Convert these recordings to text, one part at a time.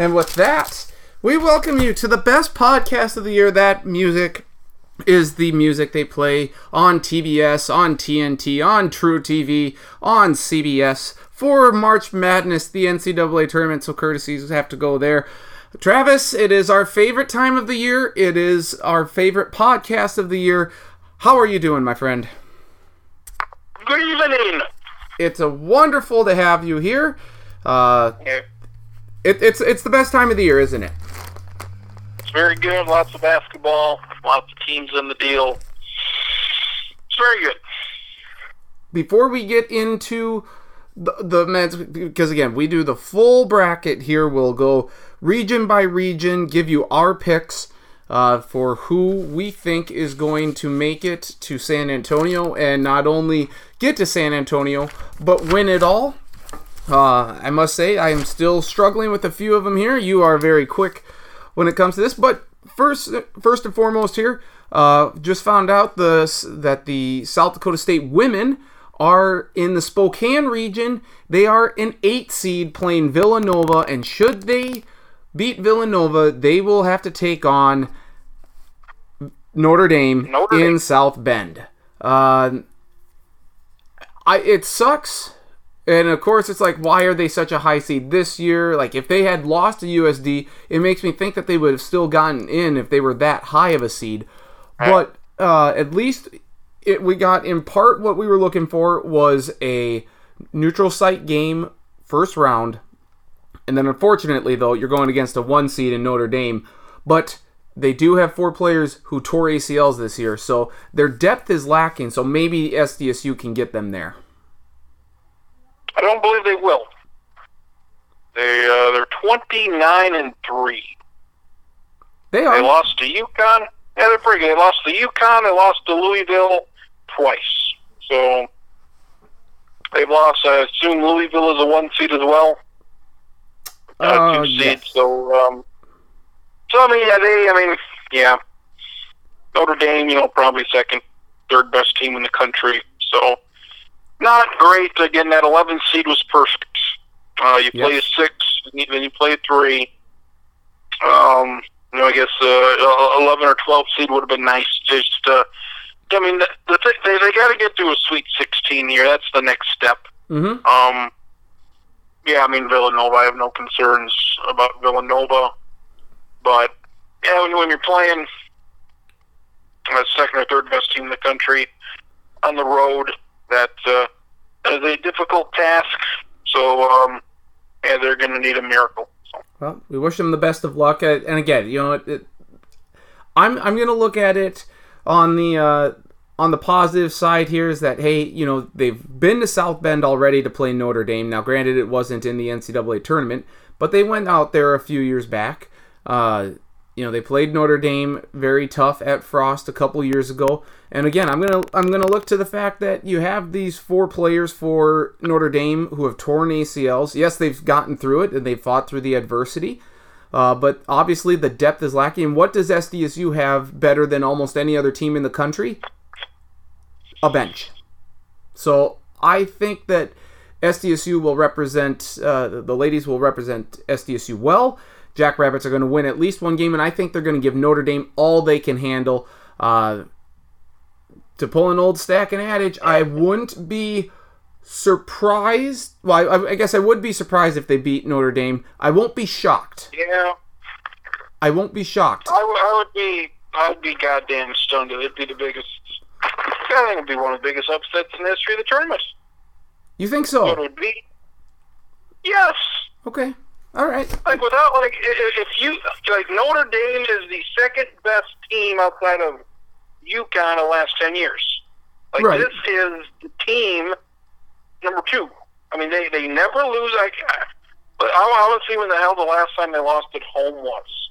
And with that, we welcome you to the best podcast of the year. That music is the music they play on TBS, on TNT, on truTV, on CBS for March Madness, the NCAA tournament. So courtesies have to go there. Travis, it is our favorite time of the year. It is our favorite podcast of the year. How are you doing, my friend? Good evening. It's a wonderful to have you here. Uh, Yeah, it, it's it's the best time of the year, isn't it? it's very good. Lots of basketball. Lots of teams in the deal. It's very good. Before we get into the, the men's, because again, we do the full bracket here. We'll go region by region, give you our picks uh, for who we think is going to make it to San Antonio, and not only get to San Antonio, but win it all. Uh, I must say, I am still struggling with a few of them here. You are very quick when it comes to this, but first, first and foremost here, uh, just found out the that the South Dakota State women are in the Spokane region. They are an eight seed playing Villanova, and should they beat Villanova, they will have to take on Notre Dame Notre in Dame. South Bend. Uh, I it sucks. And of course, it's like, why are they such a high seed this year? Like, if they had lost to USD, it makes me think that they would have still gotten in if they were that high of a seed. But uh, at least it, we got in part what we were looking for was a neutral site game first round. And then, unfortunately, though, you're going against a one seed in Notre Dame. But they do have four players who tore ACLs this year, so their depth is lacking. So maybe SDSU can get them there. I don't believe they will. They uh, they're twenty nine and three. They are. They lost to UConn. Yeah, they're pretty good. They lost to UConn. They lost to Louisville twice. So they've lost. I assume Louisville is a one seed as well. Uh, Uh, two seeds. yes. So, um, so I mean, yeah, they. I mean, yeah. Notre Dame, you know, probably second, third best team in the country. So, not great. Again, that 11 seed was perfect. Uh, you play Yes. a six, then you play a three. Um, you know, I guess uh, 11 or 12 seed would have been nice. Just, uh, I mean, the, the th- they they got to get to a Sweet 16 here. That's the next step. Mm-hmm. Um, yeah, I mean Villanova. I have no concerns about Villanova, but yeah, when, when you're playing a second or third best team in the country on the road, that uh, is a difficult task. So, um, they're going to need a miracle. So, Well, we wish them the best of luck. Uh, And again, you know, it, it, I'm I'm gonna look at it on the uh, on the positive side here is that hey, you know, they've been to South Bend already to play Notre Dame. Now, granted, it wasn't in the NCAA tournament, but they went out there a few years back. Uh, you know, they played Notre Dame very tough at Frost a couple years ago. And again, I'm gonna I'm gonna look to the fact that you have these four players for Notre Dame who have torn ACLs. Yes, they've gotten through it and they've fought through the adversity. Uh, but obviously the depth is lacking. And what does SDSU have better than almost any other team in the country? A bench. So I think that SDSU will represent uh, the ladies will represent SDSU well. Jackrabbits are going to win at least one game, and I think they're going to give Notre Dame all they can handle. Uh, to pull an old Stacken adage, I wouldn't be surprised. Well, I, I guess I would be surprised if they beat Notre Dame. I won't be shocked. yeah, I won't be shocked. I, w- I would be, I would be goddamn stunned. It'd be the biggest. I think it'd be one of the biggest upsets in the history of the tournament. You think so? It would be. Yes. Okay. All right. like without like i- i- if you like Notre Dame is the second best team outside of UConn in the last ten years. Like Right. this is the team number two. I mean they they never lose. Like, but I, I want to see when the hell the last time they lost at home was.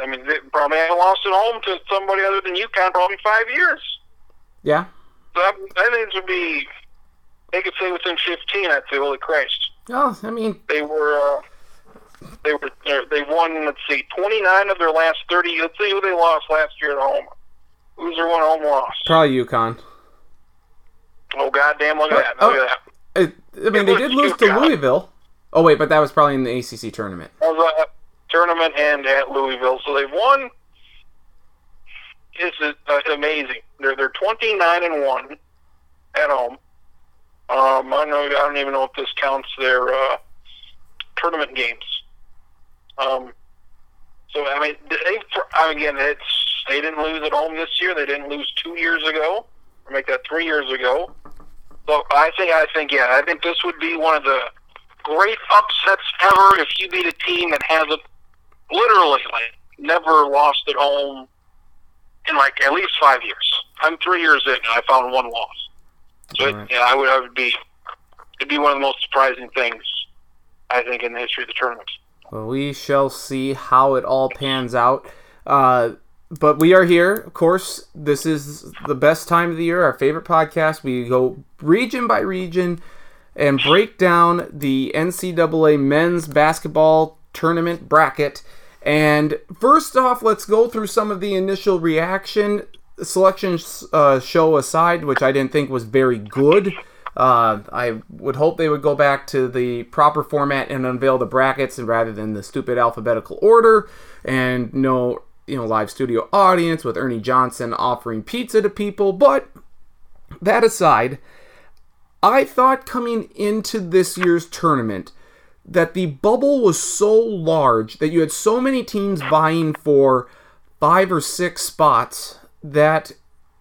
I mean they probably haven't lost at home to somebody other than UConn probably five years. Yeah. So I, I think it would be. They could say within fifteen. I'd say holy Christ. Oh, I mean, They were uh, they were they won. Let's see, twenty nine of their last thirty. Let's see who they lost last year at home. Who's their one home loss? probably UConn. Oh goddamn! Look at that! Oh. Look at that! I, I mean, they did lose to Louisville. Oh wait, but that was probably in the ACC tournament. Uh, tournament and at Louisville. So they've won. It's uh, amazing. They're they're twenty nine and one at home. Um, I don't know. I don't even know if this counts their uh, tournament games. Um, so I mean, they again, it's they didn't lose at home this year. They didn't lose two years ago, or make that three years ago. So I think I think yeah, I think this would be one of the great upsets ever if you beat a team that hasn't literally like never lost at home in like at least five years. I'm three years in and I found one loss. So right. it, yeah, I would I would be it'd be one of the most surprising things I think in the history of the tournament. We shall see how it all pans out. Uh, but we are here, of course. This is the best time of the year, our favorite podcast. We go region by region and break down the NCAA men's basketball tournament bracket. And first off, let's go through some of the initial reaction. Selection uh, show aside, which I didn't think was very good. Uh, I would hope they would go back to the proper format and unveil the brackets rather than the stupid alphabetical order and no you know live studio audience with Ernie Johnson offering pizza to people. But that aside, I thought coming into this year's tournament that the bubble was so large that you had so many teams vying for five or six spots that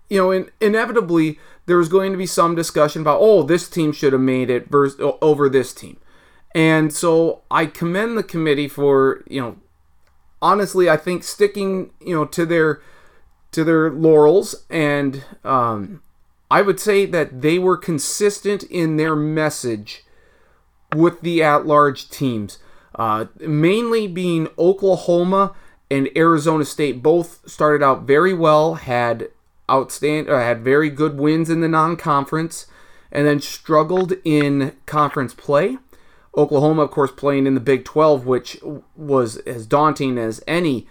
you know in, inevitably there was going to be some discussion about, oh, this team should have made it versus, over this team. And so I commend the committee for, you know, honestly, I think sticking, you know, to their to their laurels and um, I would say that they were consistent in their message with the at-large teams, uh, mainly being Oklahoma and Arizona State. Both started out very well, had outstand uh, had very good wins in the non-conference and then struggled in conference play. Oklahoma, of course, playing in the Big 12, which was as daunting as any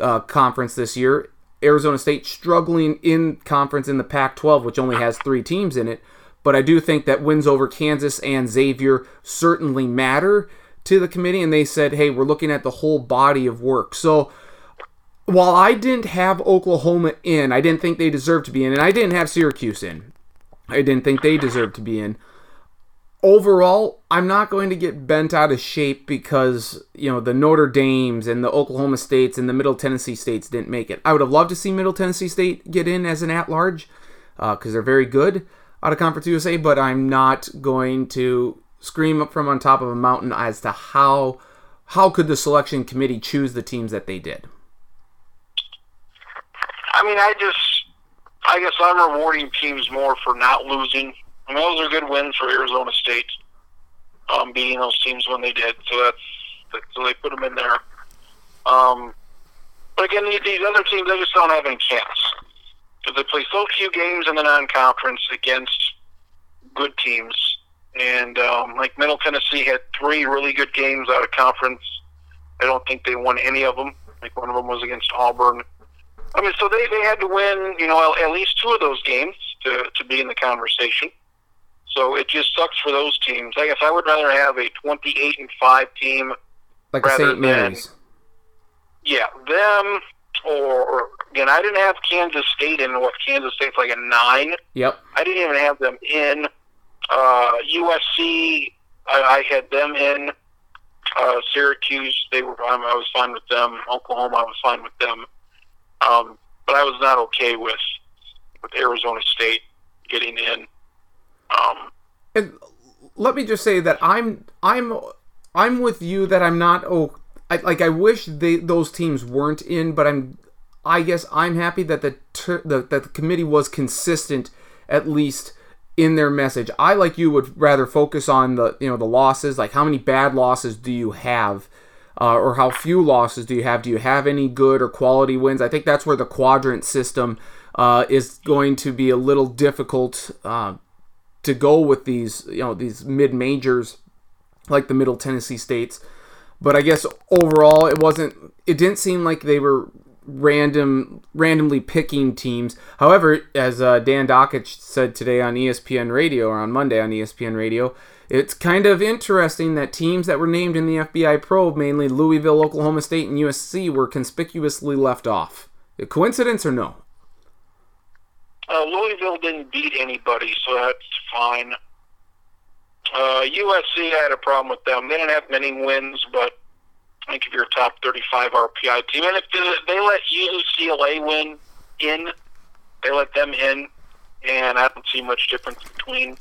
uh, conference this year. Arizona State struggling in conference in the Pac 12, which only has three teams in it. But I do think that wins over Kansas and Xavier certainly matter to the committee. And they said, hey, we're looking at the whole body of work. So while I didn't have Oklahoma in, I didn't think they deserved to be in, and I didn't have Syracuse in. I didn't think they deserved to be in. Overall, I'm not going to get bent out of shape because, you know, the Notre Dames and the Oklahoma States and the Middle Tennessee States didn't make it. I would have loved to see Middle Tennessee State get in as an at large because uh, they're very good out of Conference USA, but I'm not going to scream up from on top of a mountain as to how how could the selection committee choose the teams that they did. I mean, I just, I guess I'm rewarding teams more for not losing. I mean, those are good wins for Arizona State, um, beating those teams when they did. So that's, so they put them in there. Um, but again, these other teams, they just don't have any chance because they play so few games in the non-conference against good teams. And um, like Middle Tennessee had three really good games out of conference. I don't think they won any of them. Think one of them was against Auburn. I mean, so they, they had to win, you know, at least two of those games to, to be in the conversation. So it just sucks for those teams. I guess I would rather have a 28 and 5 team. Like St. Mary's. yeah, them or, or, again, I didn't have Kansas State in what Kansas State's like a 9. Yep. I didn't even have them in. Uh, USC, I, I had them in. Uh, Syracuse, they were. I was fine with them. Oklahoma, I was fine with them. Um, but I was not okay with with Arizona State getting in. Um, and let me just say that I'm I'm I'm with you that I'm not oh I, like I wish they those teams weren't in, but I'm I guess I'm happy that the, ter, the that the committee was consistent at least in their message. I like you would rather focus on the you know the losses, like how many bad losses do you have uh, or how few losses do you have? Do you have any good or quality wins? I think that's where the quadrant system uh, is going to be a little difficult uh, to go with these, you know, these mid majors like the Middle Tennessee states. But I guess overall, it wasn't. It didn't seem like they were random randomly picking teams. However, as uh, Dan Dakich said today on ESPN Radio or on Monday on ESPN Radio, it's kind of interesting that teams that were named in the FBI probe, mainly Louisville, Oklahoma State, and USC, were conspicuously left off. A coincidence or no? Uh, Louisville didn't beat anybody, so that's fine. Uh, USC had a problem with them. They didn't have many wins, but I think if you're a top 35 RPI team, and if they let UCLA win in, they let them in, and I don't see much difference between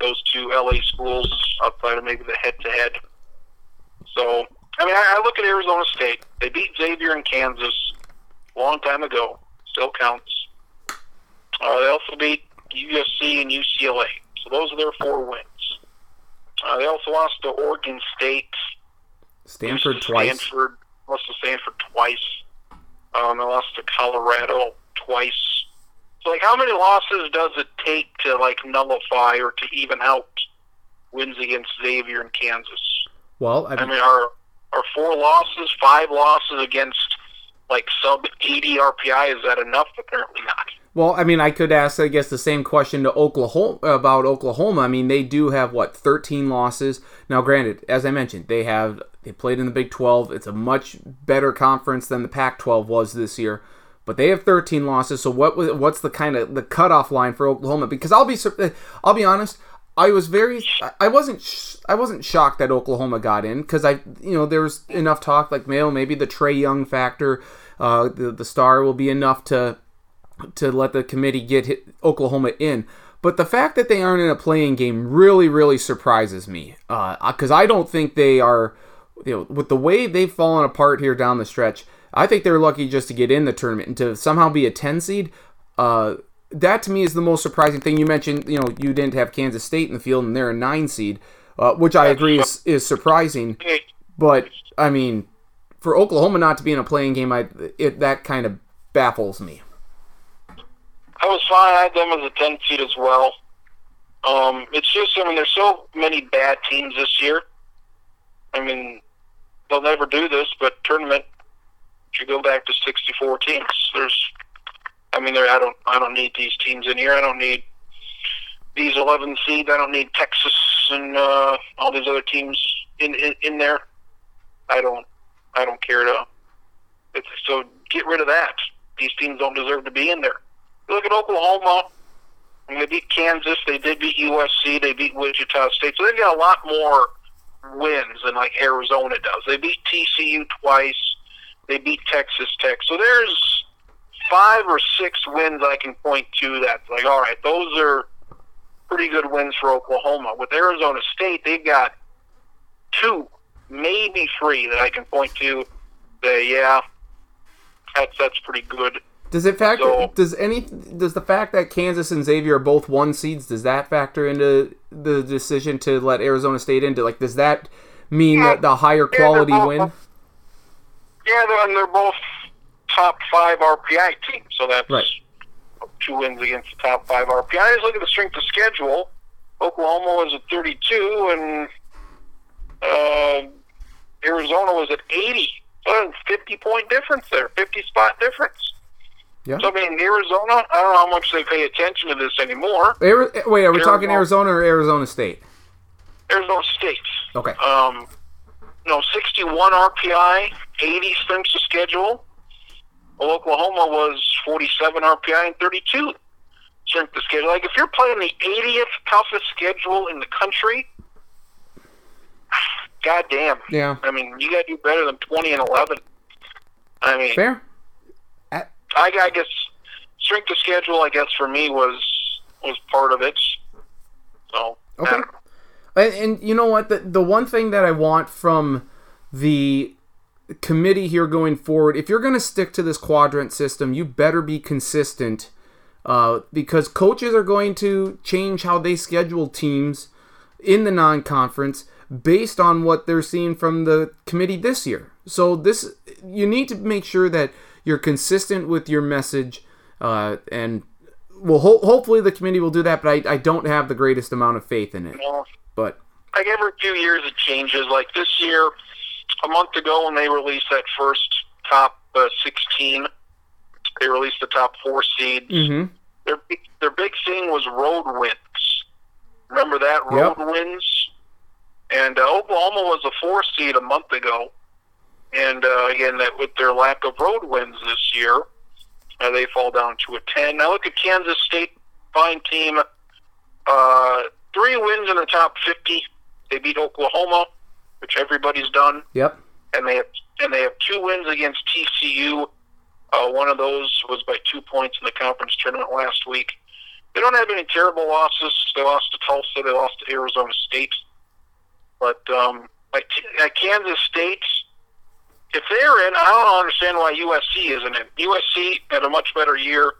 those two LA schools outside of maybe the head-to-head. So, I mean, I, I look at Arizona State. They beat Xavier in Kansas a long time ago. Still counts. Uh, they also beat USC and UCLA. So those are their four wins. Uh, they also lost to Oregon State. Stanford twice. Stanford lost to Stanford twice. Um, they lost to Colorado twice. So, like, how many losses does it take to like nullify or to even out wins against Xavier and Kansas? Well, I, I mean, are are four losses, five losses against like sub 80 RPI? Is that enough? Apparently not. Well, I mean, I could ask, I guess, the same question to Oklahoma about Oklahoma. I mean, they do have what 13 losses. Now, granted, as I mentioned, they have they played in the Big 12. It's a much better conference than the Pac-12 was this year, but they have 13 losses. So, what what's the kind of the cutoff line for Oklahoma? Because I'll be I'll be honest, I was very I wasn't I wasn't shocked that Oklahoma got in because I you know there was enough talk like Mayo maybe the Trae Young factor, uh, the the star will be enough to to let the committee get Oklahoma in. But the fact that they aren't in a play-in game really, really surprises me. Because uh, I don't think they are, you know, with the way they've fallen apart here down the stretch, I think they're lucky just to get in the tournament and to somehow be a 10 seed. Uh, that to me is the most surprising thing. You mentioned, you know, you didn't have Kansas State in the field and they're a 9 seed, uh, which I agree is, is surprising. But, I mean, for Oklahoma not to be in a play-in game, I it, that kind of baffles me. I was fine. I had them as a 10 seed as well. Um, it's just, I mean, there's so many bad teams this year. I mean, they'll never do this, but tournament should go back to 64 teams. There's, I mean, there. I don't, I don't need these teams in here. I don't need these 11 seeds. I don't need Texas and uh, all these other teams in, in in there. I don't, I don't care to. It's, so get rid of that. These teams don't deserve to be in there. You look at Oklahoma. And they beat Kansas. They did beat USC. They beat Wichita State. So they've got a lot more wins than like Arizona does. They beat TCU twice. They beat Texas Tech. So there's five or six wins I can point to that's like, all right, those are pretty good wins for Oklahoma. With Arizona State, they've got two, maybe three that I can point to. That yeah, that's that's pretty good. Does it factor? So, does any? Does the fact that Kansas and Xavier are both one seeds does that factor into the decision to let Arizona State into? Like, does that mean yeah, that the higher quality win? Yeah, they're, they're both top five RPI teams, so that's right. two wins against the top five RPI. I just look at the strength of schedule. Oklahoma was at 32, and uh, Arizona was at 80. So 50 point difference there, 50 spot difference. Yeah. So I mean, Arizona. I don't know how much they pay attention to this anymore. wait, are we Arizona. talking Arizona or Arizona State? Arizona State. Okay. Um, know, 61 RPI, 80 strengths of schedule. Well, Oklahoma was 47 RPI and 32 strength of schedule. Like if you're playing the 80th toughest schedule in the country, goddamn. Yeah. I mean, you got to do better than 20 and 11. I mean, fair. I, I guess strength of schedule, I guess for me was was part of it. So okay. And, and you know what? The the one thing that I want from the committee here going forward, if you're going to stick to this quadrant system, you better be consistent. Uh, because coaches are going to change how they schedule teams in the non-conference based on what they're seeing from the committee this year. So this you need to make sure that you're consistent with your message, uh, and well, ho- hopefully the committee will do that. But I, I don't have the greatest amount of faith in it. Well, but like every few years, it changes. Like this year, a month ago when they released that first top uh, 16, they released the top four seeds. Mm-hmm. Their their big thing was road wins. Remember that road yep. wins. And uh, Oklahoma was a four seed a month ago, and uh, again, that with their lack of road wins this year, uh, they fall down to a ten. Now look at Kansas State, fine team. Uh, three wins in the top fifty. They beat Oklahoma, which everybody's done. Yep. And they have and they have two wins against TCU. Uh, one of those was by two points in the conference tournament last week. They don't have any terrible losses. They lost to Tulsa. They lost to Arizona State. But um, like Kansas State, if they're in, I don't understand why USC isn't in. USC had a much better year.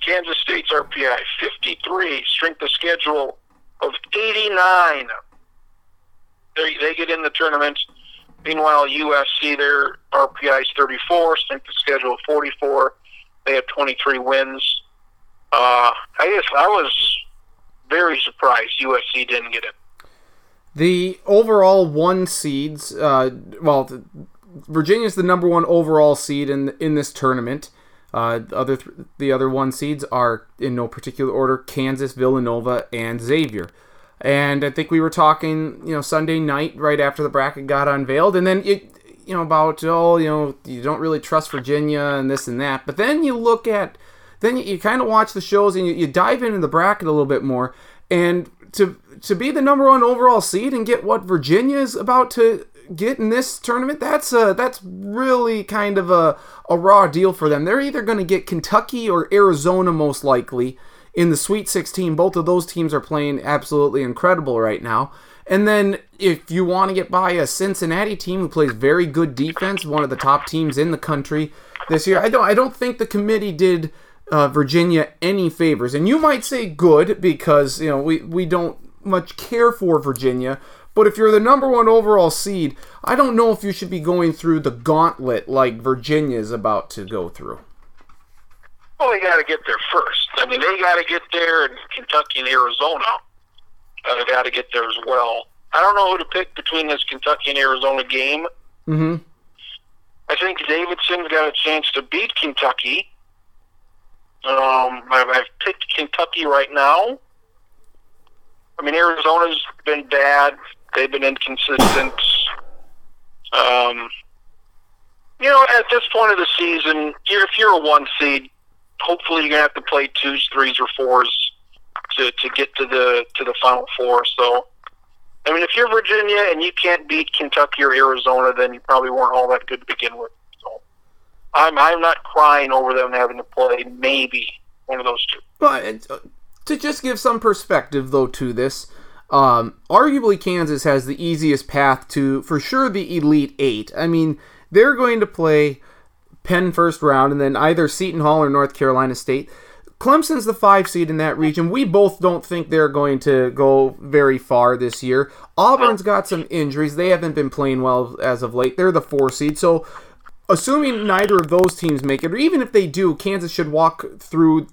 Kansas State's RPI 53, strength of schedule of 89. They, they get in the tournament. Meanwhile, USC, their RPI is 34, strength of schedule 44. They have 23 wins. Uh, I guess I was very surprised USC didn't get it. The overall one seeds, uh, well, Virginia's the number one overall seed in in this tournament. Uh, the other th- the other one seeds are in no particular order: Kansas, Villanova, and Xavier. And I think we were talking, you know, Sunday night right after the bracket got unveiled, and then it, you know, about oh, you know, you don't really trust Virginia and this and that. But then you look at, then you, you kind of watch the shows and you, you dive into the bracket a little bit more, and to to be the number one overall seed and get what Virginia is about to get in this tournament, that's a that's really kind of a, a raw deal for them. They're either going to get Kentucky or Arizona most likely in the Sweet 16. Both of those teams are playing absolutely incredible right now. And then if you want to get by a Cincinnati team who plays very good defense, one of the top teams in the country this year, I don't I don't think the committee did uh, Virginia any favors. And you might say good because you know we we don't much care for Virginia. But if you're the number one overall seed, I don't know if you should be going through the gauntlet like Virginia is about to go through. Well, they got to get there first. I mean, they got to get there, and Kentucky and Arizona uh, got to get there as well. I don't know who to pick between this Kentucky and Arizona game. Mm-hmm. I think Davidson's got a chance to beat Kentucky. Um, I've, I've picked Kentucky right now. I mean, Arizona's been bad. They've been inconsistent. Um, you know, at this point of the season, you're, if you're a one seed, hopefully you're gonna have to play twos, threes, or fours to to get to the to the final four. So, I mean, if you're Virginia and you can't beat Kentucky or Arizona, then you probably weren't all that good to begin with. So, I'm I'm not crying over them having to play maybe one of those two. But uh, to just give some perspective, though, to this, um, arguably Kansas has the easiest path to, for sure, the Elite Eight. I mean, they're going to play Penn first round, and then either Seton Hall or North Carolina State. Clemson's the five seed in that region. We both don't think they're going to go very far this year. Auburn's got some injuries. They haven't been playing well as of late. They're the four seed. So, assuming neither of those teams make it, or even if they do, Kansas should walk through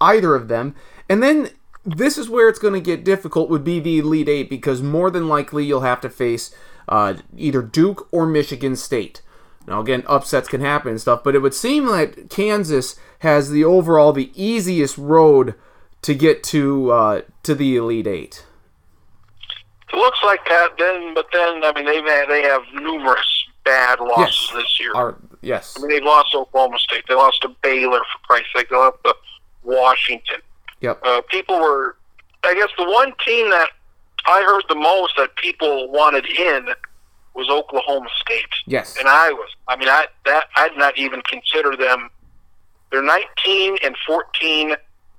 either of them. And then this is where it's going to get difficult would be the Elite Eight because more than likely you'll have to face uh, either Duke or Michigan State. Now, again, upsets can happen and stuff, but it would seem like Kansas has the overall the easiest road to get to uh, to the Elite Eight. It looks like that. Then, but then I mean they've had, they have numerous bad losses Yes. this year. Are, yes. I mean they've lost to Oklahoma State. They lost to Baylor for Christ's sake. They lost to Washington. Yep. Uh, people were, I guess, the one team that I heard the most that people wanted in was Oklahoma State. Yes. and I was. I mean, I that I'd not even consider them. They're 19 and 14.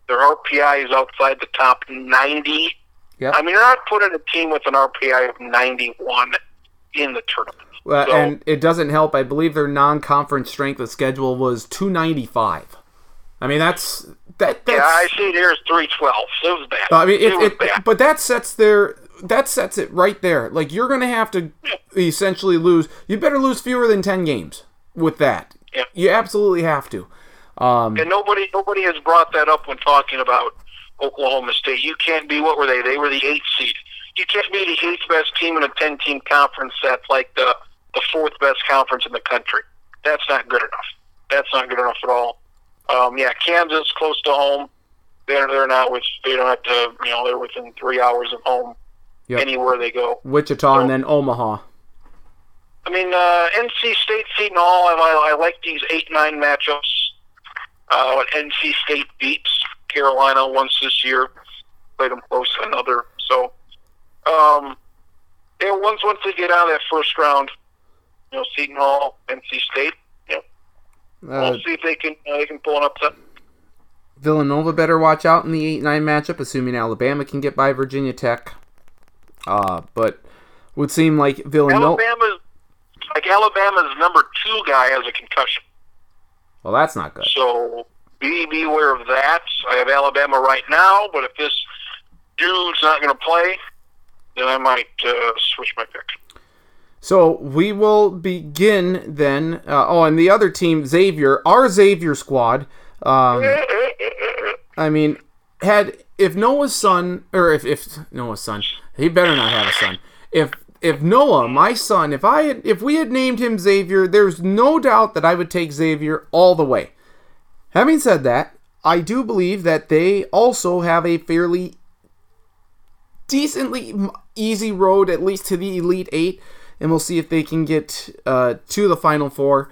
Their RPI is outside the top 90. Yep. I mean, you're not putting a team with an RPI of 91 in the tournament. Well, So- and it doesn't help. I believe their non-conference strength of schedule was 295. I mean, that's that. That's, yeah, I see. There's 312. It was bad. I mean, it, it was it, bad. but that sets their that sets it right there. Like you're going to have to essentially lose. You better lose fewer than 10 games with that. Yeah. You absolutely have to. Um, And nobody nobody has brought that up when talking about Oklahoma State. You can't be what were they? They were the eighth seed. You can't be the eighth best team in a ten team conference that's like the the fourth best conference in the country. That's not good enough. That's not good enough at all. Um, yeah, Kansas close to home. They're they're not which they don't have to you know they're within three hours of home. Yep. anywhere they go. Wichita, and then Omaha. I mean, uh, NC State, Seton Hall. I, I, I like these eight nine matchups. Uh, when NC State beats Carolina once this year, played them close to another. So, um, yeah, once once they get out of that first round, you know, Seton Hall, NC State. Yeah, Uh, we'll see if they can uh, they can pull an upset. Villanova better watch out in the 8 9 matchup, assuming Alabama can get by Virginia Tech. Uh, but would seem like Villanova. Alabama's like Alabama's number two guy has a concussion. Well, that's not good. So be beware of that. I have Alabama right now, but if this dude's not going to play, then I might uh, switch my pick. So we will begin then. Uh, oh, and the other team, Xavier, our Xavier squad. Um, I mean, had if Noah's son, or if, if Noah's son, he better not have a son. If if Noah, my son, if I had, if we had named him Xavier, there's no doubt that I would take Xavier all the way. Having said that, I do believe that they also have a fairly decently easy road, at least to the Elite Eight, and we'll see if they can get uh, to the Final Four.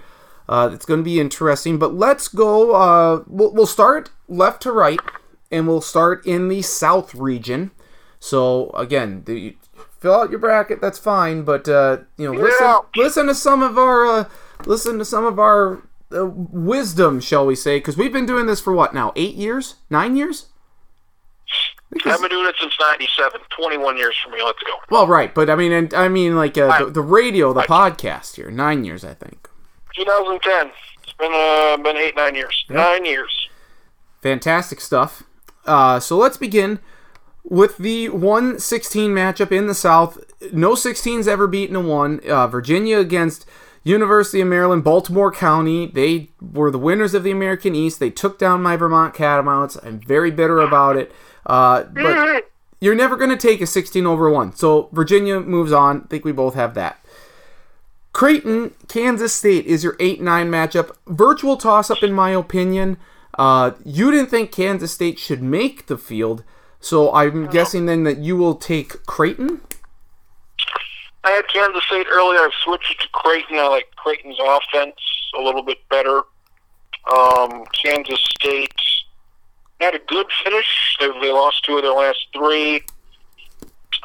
Uh, it's going to be interesting, but let's go. Uh, we'll, we'll start left to right, and we'll start in the South region. So again, the, fill out your bracket. That's fine, but uh, you know, listen, listen to some of our, uh, listen to some of our uh, wisdom, shall we say? Because we've been doing this for what now? Eight years? Nine years? I've been doing it since '97. 21 years for me. Let's go. Well, right, but I mean, and I mean, like uh, the, the radio, the podcast here, nine years, I think. 2010. It's been uh, been eight nine years. Nine years. Fantastic stuff. Uh, so let's begin with the 116 matchup in the South. No 16s ever beaten a one. Uh, Virginia against University of Maryland, Baltimore County. They were the winners of the American East. They took down my Vermont Catamounts. I'm very bitter about it. Uh, but you're never going to take a 16 over 1. So Virginia moves on. I think we both have that. Creighton, Kansas State is your 8 9 matchup. Virtual toss up, in my opinion. Uh, you didn't think Kansas State should make the field, so I'm guessing then that you will take Creighton? I had Kansas State earlier. I've switched it to Creighton. I like Creighton's offense a little bit better. Um, Kansas State had a good finish. They, they lost two of their last three.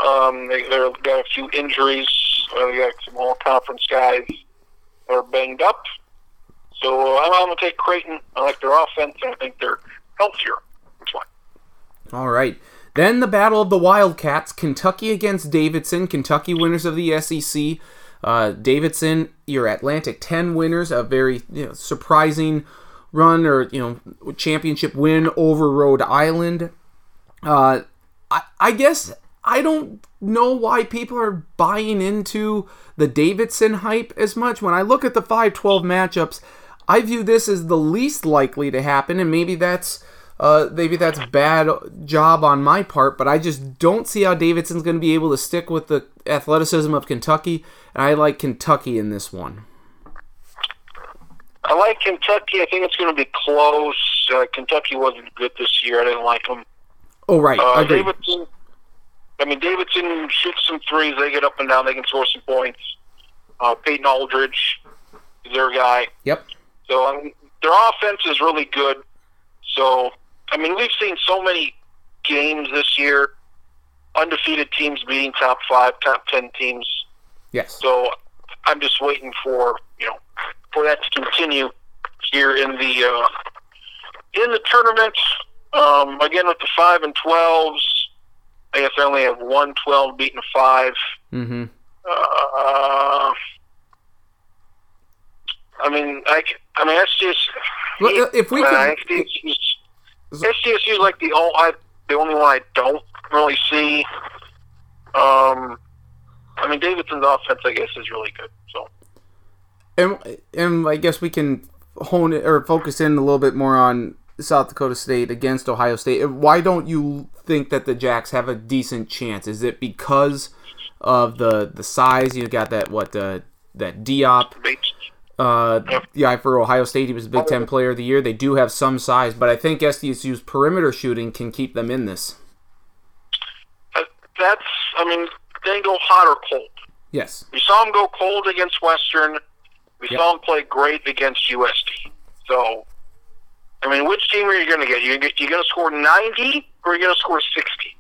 Um, they they've got a few injuries. Uh, they got some all conference guys that are banged up. So I'm, going to take Creighton. I like their offense. and I think they're healthier. All right. Then the battle of the Wildcats, Kentucky against Davidson. Kentucky winners of the SEC. Uh, Davidson, your Atlantic 10 winners, a very you know, surprising run or you know championship win over Rhode Island. Uh, I, I guess I don't know why people are buying into the Davidson hype as much. When I look at the 5 12 matchups, I view this as the least likely to happen, and maybe that's. Uh, maybe that's bad job on my part, but I just don't see how Davidson's going to be able to stick with the athleticism of Kentucky, and I like Kentucky in this one. I like Kentucky. I think it's going to be close. Uh, Kentucky wasn't good this year. I didn't like them. Oh, right, Uh, agreed. Davidson. I mean, Davidson shoots some threes. They get up and down. They can score some points. Uh, Peyton Aldridge is their guy. Yep. So their offense is really good. So I mean, we've seen so many games this year. Undefeated teams beating top five, top ten teams. Yes. So I'm just waiting for you know for that to continue here in the uh, in the tournament. Um, again with the five and twelves. I guess I only have one twelve beating a five. Mm-hmm. Uh, I mean, I, I mean that's just Well, if we uh, could- SDSU's, SDSU is like the all I the only one I don't really see. Um, I mean Davidson's offense, I guess, is really good. So. And and I guess we can hone it or focus in a little bit more on South Dakota State against Ohio State. Why don't you think that the Jacks have a decent chance? Is it because of the the size? You got that what the that Diop, Bates. Uh, the guy for Ohio State. He was a Big Ten Player of the Year. They do have some size, but I think SDSU's perimeter shooting can keep them in this. Uh, that's I mean, they go hot or cold. Yes. We saw him go cold against Western. We Yep. saw him play great against USD. So, I mean, which team are you going to get? You're going to score ninety or you're you going to score sixty?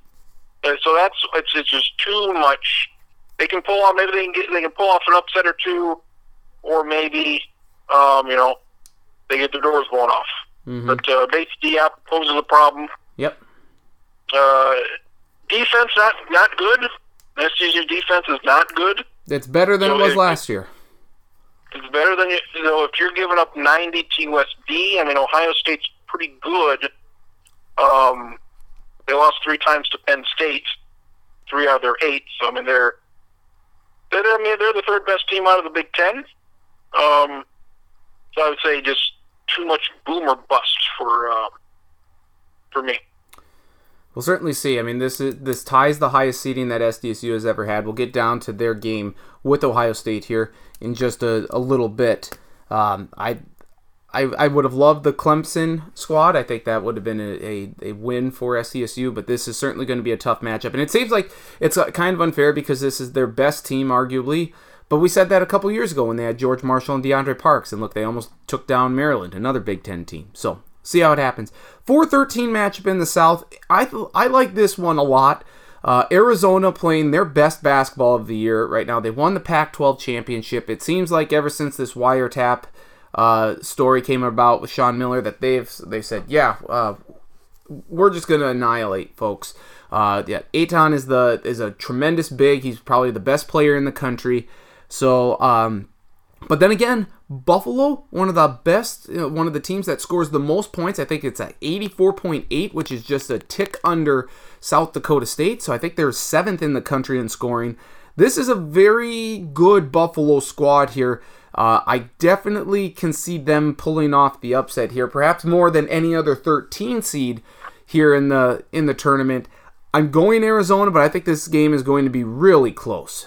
And so that's it's, it's just too much. They can pull off maybe they can get they can pull off an upset or two, or maybe um, you know they get their doors blown off. hmm But uh, base D poses a problem. Yep. Uh, defense not not good. SC's defense is not good. It's better than So it was it- last year. It's better than you you know if you're giving up 90 to USD. I mean, Ohio State's pretty good. Um, they lost three times to Penn State, three out of their eight. So I mean, they're they're I mean they're the third best team out of the Big Ten. Um, so I would say just too much boomer bust for uh, for me. We'll certainly see. I mean, this is this ties the highest seeding that SDSU has ever had. We'll get down to their game with Ohio State here in just a, a little bit. Um, I, I I would have loved the Clemson squad. I think that would have been a, a, a win for SDSU, but this is certainly going to be a tough matchup. And it seems like it's uh, kind of unfair because this is their best team, arguably. But we said that a couple years ago when they had George Marshall and Deondre Parks, and look, they almost took down Maryland, another Big Ten team. So see how it happens. 4-13 matchup in the South. I I like this one a lot. Uh, Arizona playing their best basketball of the year right now. They won the Pac-12 championship. It seems like ever since this wiretap uh, story came about with Sean Miller that they've they said, yeah, uh, we're just gonna annihilate folks. Uh, yeah, Ayton is the is a tremendous big. He's probably the best player in the country. So, um, but then again, Buffalo, one of the best, you know, one of the teams that scores the most points. I think it's at 84.8, which is just a tick under South Dakota State. So I think they're seventh in the country in scoring. This is a very good Buffalo squad here. Uh, I definitely can see them pulling off the upset here, perhaps more than any other 13 seed here in the in the tournament. I'm going Arizona, but I think this game is going to be really close.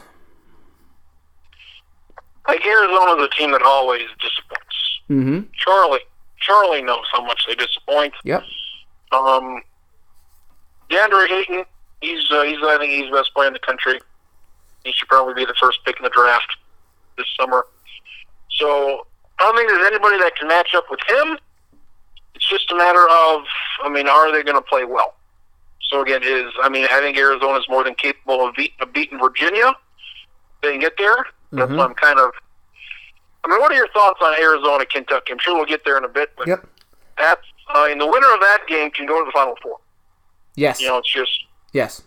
Like Arizona's a team that always disappoints. Mm-hmm. Charlie, Charlie knows how much they disappoint. Yep. Um, DeAndre Ayton, he's uh, he's I think he's the best player in the country. He should probably be the first pick in the draft this summer. So I don't think there's anybody that can match up with him. It's just a matter of, I mean, are they going to play well? So again, is I mean, I think Arizona is more than capable of, beat, of beating Virginia. They can get there. That's Mhm. why I'm kind of. I mean, what are your thoughts on Arizona, Kentucky? I'm sure we'll get there in a bit, but Yep. that's uh, and the winner of that game can go to the Final Four. Yes. You know, it's just Yes.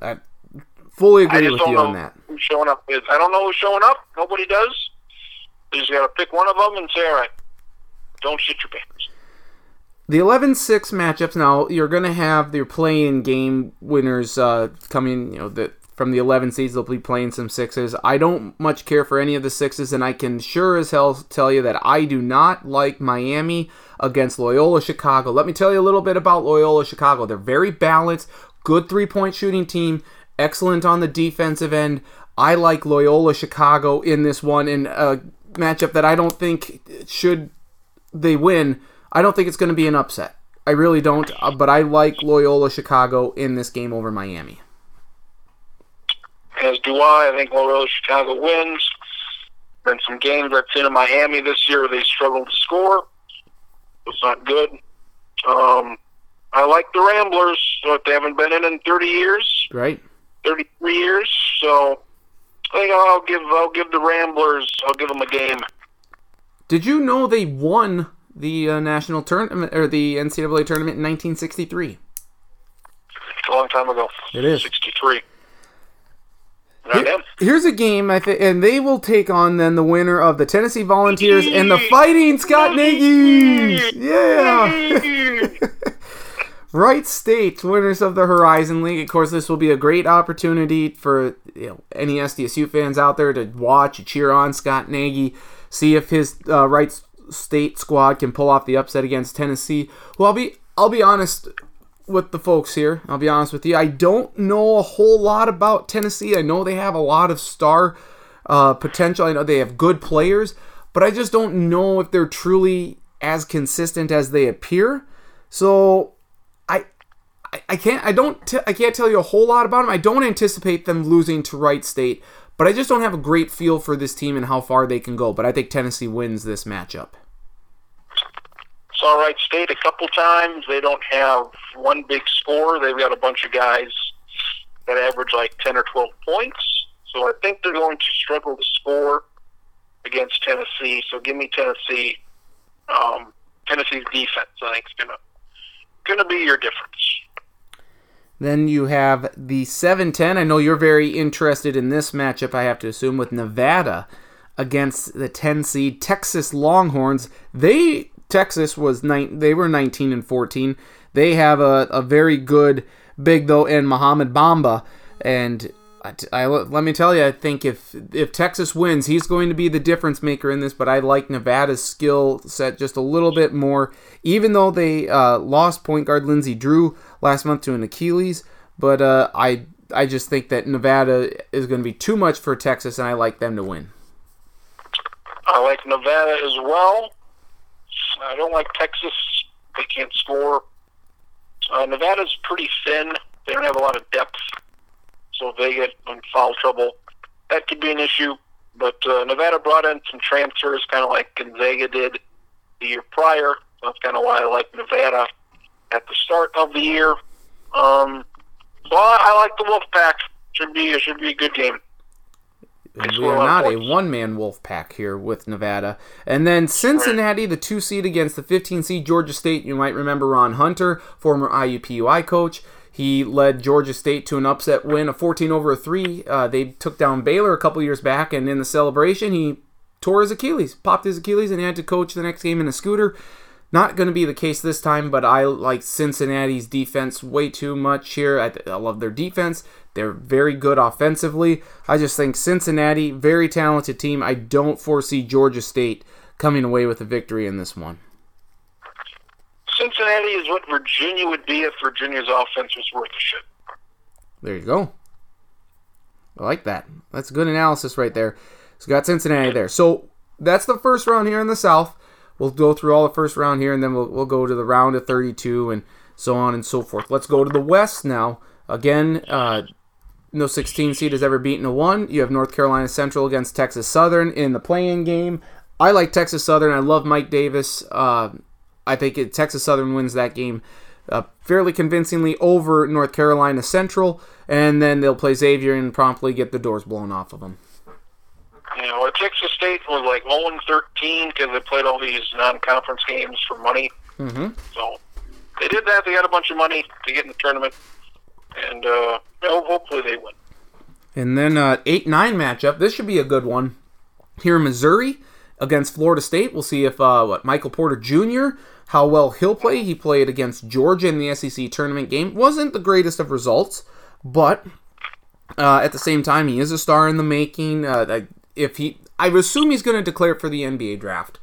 I fully I agree just with you on that. who's showing up. Is I don't know who's showing up. Nobody does. You just got to pick one of them and say, all right, don't shit your pants. The 11-6 matchups now, you're going to have your play-in game winners uh, coming, you know, the, from the 11 seeds, they'll be playing some sixes. I don't much care for any of the sixes, and I can sure as hell tell you that I do not like Miami against Loyola Chicago. Let me tell you a little bit about Loyola Chicago. They're very balanced, good three-point shooting team, excellent on the defensive end. I like Loyola Chicago in this one in a matchup that I don't think should they win. I don't think it's going to be an upset. I really don't, uh, but I like Loyola Chicago in this game over Miami. As do I. I think Loyola Chicago wins. Been some games I've seen in Miami this year. They struggled to score. It's not good. Um, I like the Ramblers. So they haven't been in in 30 years, Right? 33 years. So I think I'll give I'll give the Ramblers. I'll give them a game. Did you know they won the uh, national tournament or the NCAA tournament in 1963? It's a long time ago. It is. 63. Them. Here's a game, I think, and they will take on then the winner of the Tennessee Volunteers and the Fighting Scott Nagy's. Yeah. Wright State, winners of the Horizon League. Of course, this will be a great opportunity for you know, any SDSU fans out there to watch, cheer on Scott Nagy, see if his uh, Wright State squad can pull off the upset against Tennessee. Well, I'll be I'll be honest with the folks here. I'll be honest with you. I don't know a whole lot about Tennessee. I know they have a lot of star uh, potential. I know they have good players, but I just don't know if they're truly as consistent as they appear. So I I, I can't I don't t- I can't tell you a whole lot about them. I don't anticipate them losing to Wright State, but I just don't have a great feel for this team and how far they can go. But I think Tennessee wins this matchup. Saw Wright State a couple times. They don't have one big score. They've got a bunch of guys that average like 10 or 12 points. So I think they're going to struggle to score against Tennessee. So give me Tennessee. Um, Tennessee's defense, I think, is going to be your difference. Then you have the 7-10. I know you're very interested in this matchup, I have to assume, with Nevada against the 10 seed Texas Longhorns. They Texas was nine, they were 19 and 14. They have a, a very good big though in Mohamed Bamba and I, I, let me tell you, I think if if Texas wins, he's going to be the difference maker in this. But I like Nevada's skill set just a little bit more, even though they uh, lost point guard Lindsey Drew last month to an Achilles. But uh, I I just think that Nevada is going to be too much for Texas, and I like them to win. I like Nevada as well. I don't like Texas. They can't score. Uh, Nevada's pretty thin. They don't have a lot of depth. So if they get in foul trouble, that could be an issue. But uh, Nevada brought in some transfers, kind of like Gonzaga did the year prior. That's kind of why I like Nevada at the start of the year. Um, I, I like the Wolfpack. Should be it should be a good game. We are not a one man wolf pack here with Nevada. And then Cincinnati, the two seed against the 15 seed Georgia State. You might remember Ron Hunter, former IUPUI coach. He led Georgia State to an upset win, a 14 over a 3. Uh, they took down Baylor a couple years back, and in the celebration, he tore his Achilles, popped his Achilles, and had to coach the next game in a scooter. Not going to be the case this time, but I like Cincinnati's defense way too much here. I, I, love their defense. They're very good offensively. I just think Cincinnati, very talented team. I don't foresee Georgia State coming away with a victory in this one. Cincinnati is what Virginia would be if Virginia's offense was worth a shit. There you go. I like that. That's good analysis right there. So got Cincinnati there. So that's the first round here in the South. We'll go through all the first round here, and then we'll, we'll go to the round of 32 and so on and so forth. Let's go to the West now. Again, uh, no 16 seed has ever beaten a one. You have North Carolina Central against Texas Southern in the play-in game. I like Texas Southern. I love Mike Davis. Uh, I think it, Texas Southern wins that game uh, fairly convincingly over North Carolina Central, and then they'll play Xavier and promptly get the doors blown off of them. You know, Texas State was like 0 13 because they played all these non-conference games for money. Mm-hmm. So they did that. They got a bunch of money to get in the tournament, and uh, know, hopefully they win. And then uh, eight nine matchup. This should be a good one. Here in Missouri against Florida State. We'll see if uh, what Michael Porter Jr. how well he'll play. He played against Georgia in the SEC tournament game. wasn't the greatest of results, but uh, at the same time, he is a star in the making. Uh, if he, I assume he's going to declare for the NBA draft.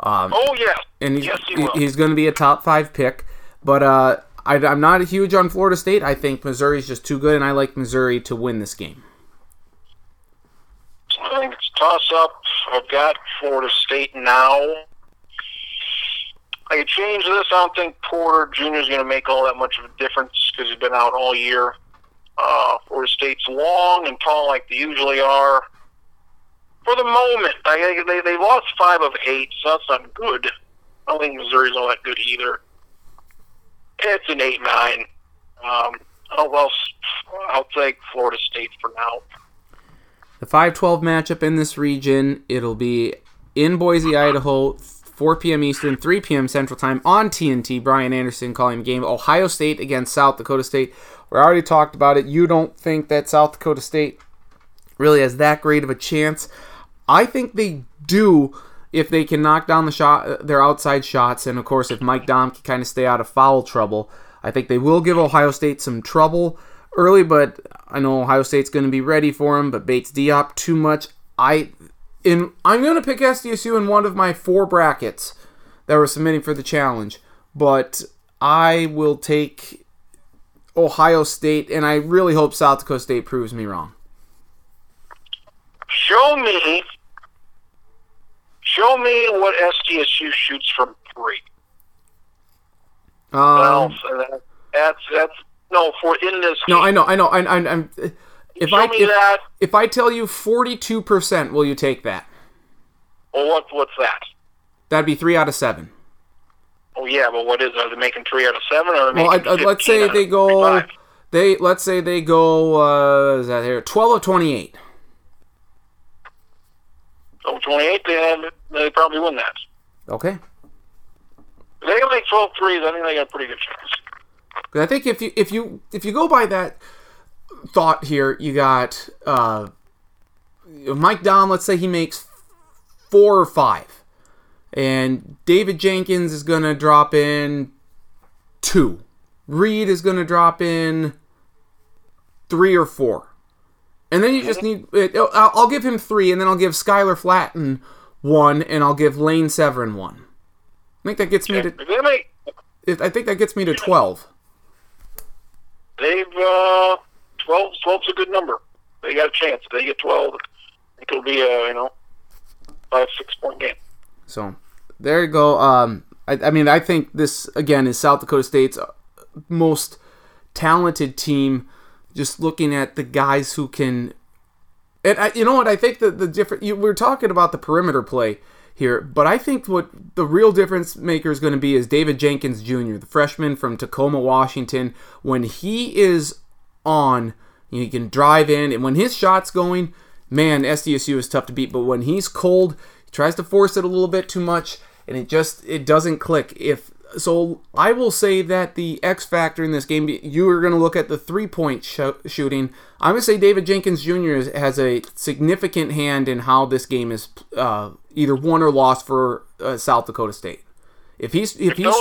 Um, oh yeah, and he's, yes, he he's going to be a top five pick. But uh, I, I'm not huge on Florida State. I think Missouri's just too good, and I like Missouri to win this game. I think it's toss up. I've got Florida State now. I could change this. I don't think Porter Jr. is going to make all that much of a difference because he's been out all year. Uh, Florida State's long and tall like they usually are. For the moment, I, they they lost five of eight, so that's not good. I don't think Missouri's all that good either. It's an eight nine. Um, I'll, I'll I'll take Florida State for now. The 5-12 matchup in this region, it'll be in Boise, Idaho, 4 p.m. Eastern, 3 p.m. Central Time on TNT. Brian Anderson calling the game. Ohio State against South Dakota State. We already talked about it. You don't think that South Dakota State really has that great of a chance. I think they do if they can knock down the shot, uh, their outside shots, and of course if Mike Daum can kind of stay out of foul trouble. I think they will give Ohio State some trouble early, but I know Ohio State's going to be ready for him. But Bates Diop too much. I in I'm going to pick SDSU in one of my four brackets that were submitting for the challenge, but I will take Ohio State, and I really hope South Dakota State proves me wrong. Show me, show me what SDSU shoots from three. Um, well, That's that's no for in this. No, game. I know, I know, I, I, I'm. If Show I me if, that. if I tell you forty-two percent, will you take that? Well, what what's that? That'd be three out of seven. Oh yeah, but what is? Are they making three out of seven? Or Well, I, I, let's say they go. 35? They let's say they go. Uh, is that here? Twelve of twenty-eight. So 28, they, have, they probably win that. Okay. If they can make 12 threes, I think they got a pretty good chance. I think if you if you if you go by that thought here, you got uh, Mike Daum. Let's say he makes four or five, and David Jenkins is gonna drop in two. Reed is gonna drop in three or four, and then you just need. I'll, I'll give him three, and then I'll give Skyler Flatten one, and I'll give Lane Severin one. I think that gets me to. Make, I think that gets me to twelve. they've, uh, 12, 12's a good number. They got a chance. If they get 12, it'll be a, you know, five, six point game. So there you go. Um, I, I mean, I think this again is South Dakota State's most talented team. Just looking at the guys who can, and I, you know what? I think that the different. You, we're talking about the perimeter play here, but I think what the real difference maker is going to be is David Jenkins Jr., the freshman from Tacoma, Washington. When he is on, he can drive in, and when his shot's going, man, SDSU is tough to beat. But when he's cold, he tries to force it a little bit too much, and it just it doesn't click. If so, I will say that the X factor in this game. You are going to look at the three point sh- shooting. I'm going to say David Jenkins Jr. is- has a significant hand in how this game is uh, either won or lost for uh, South Dakota State. If he's if he's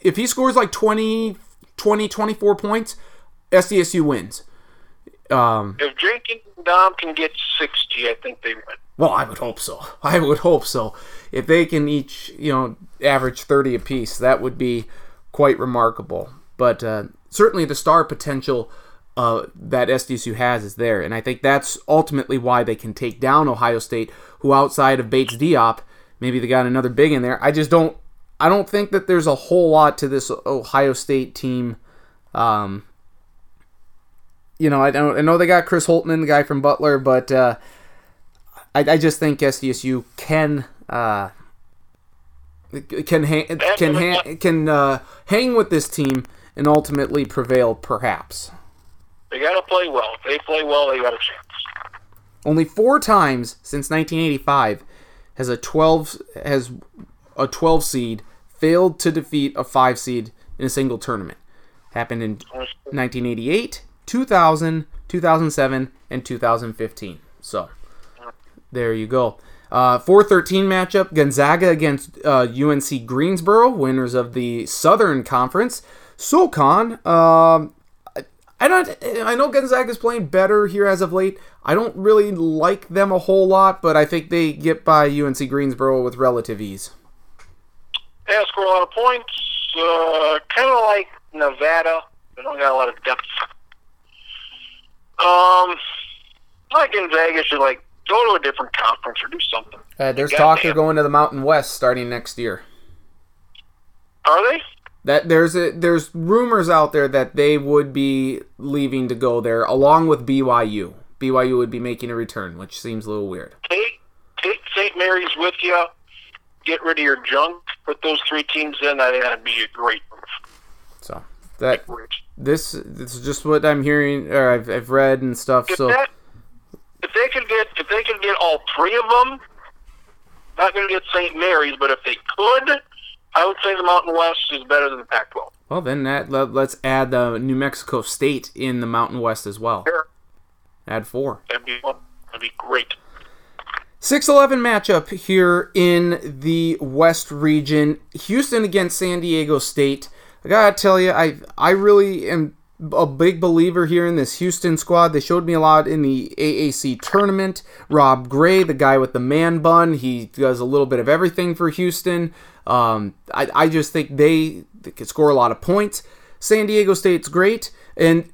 if he scores like 20, 20 24 points, SDSU wins. Um, If Jenkins and Daum can get 60, I think they win. well, I would hope so. I would hope so. If they can each, you know, average 30 apiece, that would be quite remarkable. But uh, certainly the star potential uh, that SDSU has is there. And I think that's ultimately why they can take down Ohio State, who outside of Bates Diop, maybe they got another big in there. I just don't. I don't think that there's a whole lot to this Ohio State team. Um, you know, I don't. I know they got Chris Holtmann, the guy from Butler, but uh, I, I just think SDSU can uh, can hang, can ha- can uh, hang with this team and ultimately prevail, perhaps. They got to play well. If they play well, they got a chance. Only four times since 1985 has a 12 has a 12 seed failed to defeat a 5 seed in a single tournament. Happened in 1988, 2000, 2007, and 2015. So there you go. Uh, 413 matchup Gonzaga against uh, UNC Greensboro, winners of the Southern Conference. SoCon, um, I, I don't. I know Gonzaga's playing better here as of late. I don't really like them a whole lot, but I think they get by UNC Greensboro with relative ease. Yeah, score a lot of points. Uh, kind of like Nevada. They don't got a lot of depth. Um, I think Gonzaga should like go to a different conference or do something. Uh, there's Goddamn. talk they're going to the Mountain West starting next year. Are they? That there's a, there's rumors out there that they would be leaving to go there along with BYU. BYU would be making a return, which seems a little weird. Take take St. Mary's with you. Get rid of your junk. Put those three teams in. That'd be a great move. So that Great. This this is just what I'm hearing or I've, I've read and stuff. If So that, if they can get if they could get all three of them, not going to get St. Mary's, but if they could, I would say the Mountain West is better than the Pac-12. well then that let, let's add the New Mexico State in the Mountain West as well. Sure. Add four. That'd be that'd be great. 6-11 matchup here in the West region. Houston against San Diego State. I gotta tell you, I I really am a big believer here in this Houston squad. They showed me a lot in the AAC tournament. Rob Gray, the guy with the man bun, he does a little bit of everything for Houston. Um, I, I just think they, they could score a lot of points. San Diego State's great, and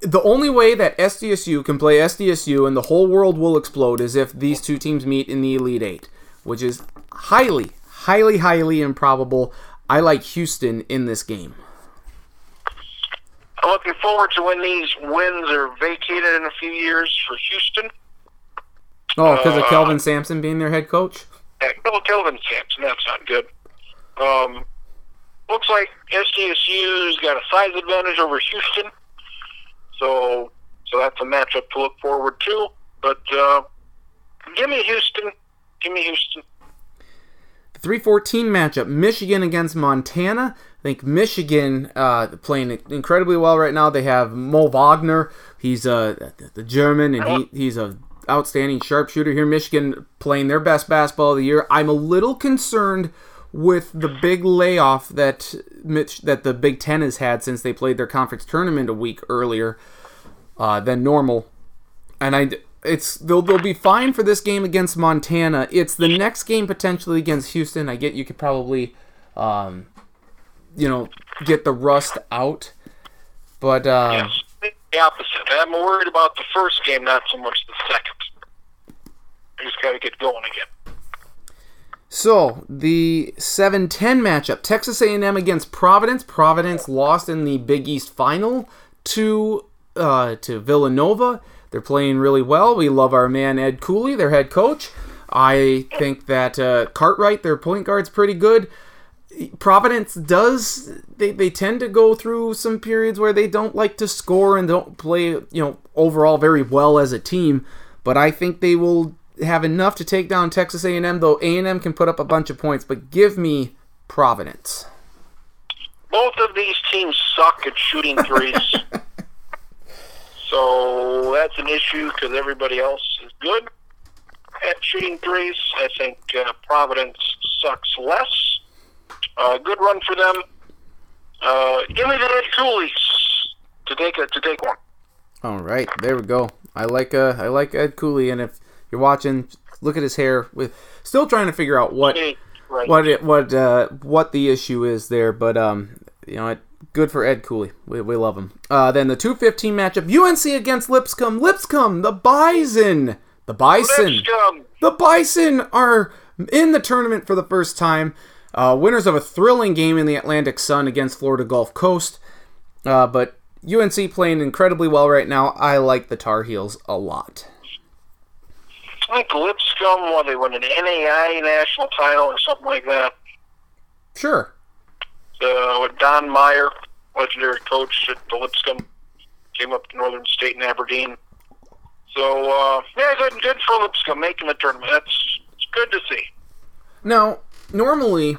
the only way that SDSU can play SDSU and the whole world will explode is if these two teams meet in the Elite Eight, which is highly, highly, highly improbable. I like Houston in this game. I'm looking forward to when these wins are vacated in a few years for Houston. Oh, because of Uh, Kelvin Sampson being their head coach. Yeah, Bill Kelvin Sampson, that's not good. Um, looks like SDSU's got a size advantage over Houston, so so that's a matchup to look forward to. But uh, give me Houston. Give me Houston. The 314 matchup, Michigan against Montana. I think Michigan uh, playing incredibly well right now. They have Mo Wagner. He's uh, the German, and he, he's a outstanding sharpshooter here. Michigan playing their best basketball of the year. I'm a little concerned with the big layoff that Mitch, that the Big Ten has had since they played their conference tournament a week earlier uh, than normal, and I it's they'll they'll be fine for this game against Montana. It's the next game potentially against Houston. I get you could probably, um, you know, get the rust out, but uh, Yes, the opposite. I'm worried about the first game, not so much the second. I just got to get going again. So the 7-10 matchup, Texas A&M against Providence. Providence lost in the Big East final to uh, to Villanova. They're playing really well. We love our man Ed Cooley, their head coach. I think that uh, Cartwright, their point guard's pretty good. Providence does they, they tend to go through some periods where they don't like to score and don't play you know overall very well as a team but I think they will have enough to take down Texas A&M though A&M can put up a bunch of points but give me Providence Both of these teams suck at shooting threes. so that's an issue because everybody else is good at shooting threes. I think uh, Providence sucks less. Uh, good run for them. Uh, give me the Ed Coolies to take a, to take one. all right there we go I like uh I like Ed Cooley and if you're watching look at his hair with still trying to figure out what Right. what it, what uh, what the issue is there, but um, you know, it, good for Ed Cooley. We, we love him. Uh, then the two fifteen matchup: UNC against Lipscomb. Lipscomb, the Bison, the Bison, Lipscomb. the Bison are in the tournament for the first time. Uh, winners of a thrilling game in the Atlantic Sun against Florida Gulf Coast. Uh, but UNC playing incredibly well right now. I like the Tar Heels a lot. I think Lipscomb, well, they won an NAI national title or something like that. Sure. Uh, with Don Meyer, legendary coach at the Lipscomb, came up to Northern State and Aberdeen. So uh, yeah, good, good for Lipscomb making the tournament. That's it's good to see. Now, normally,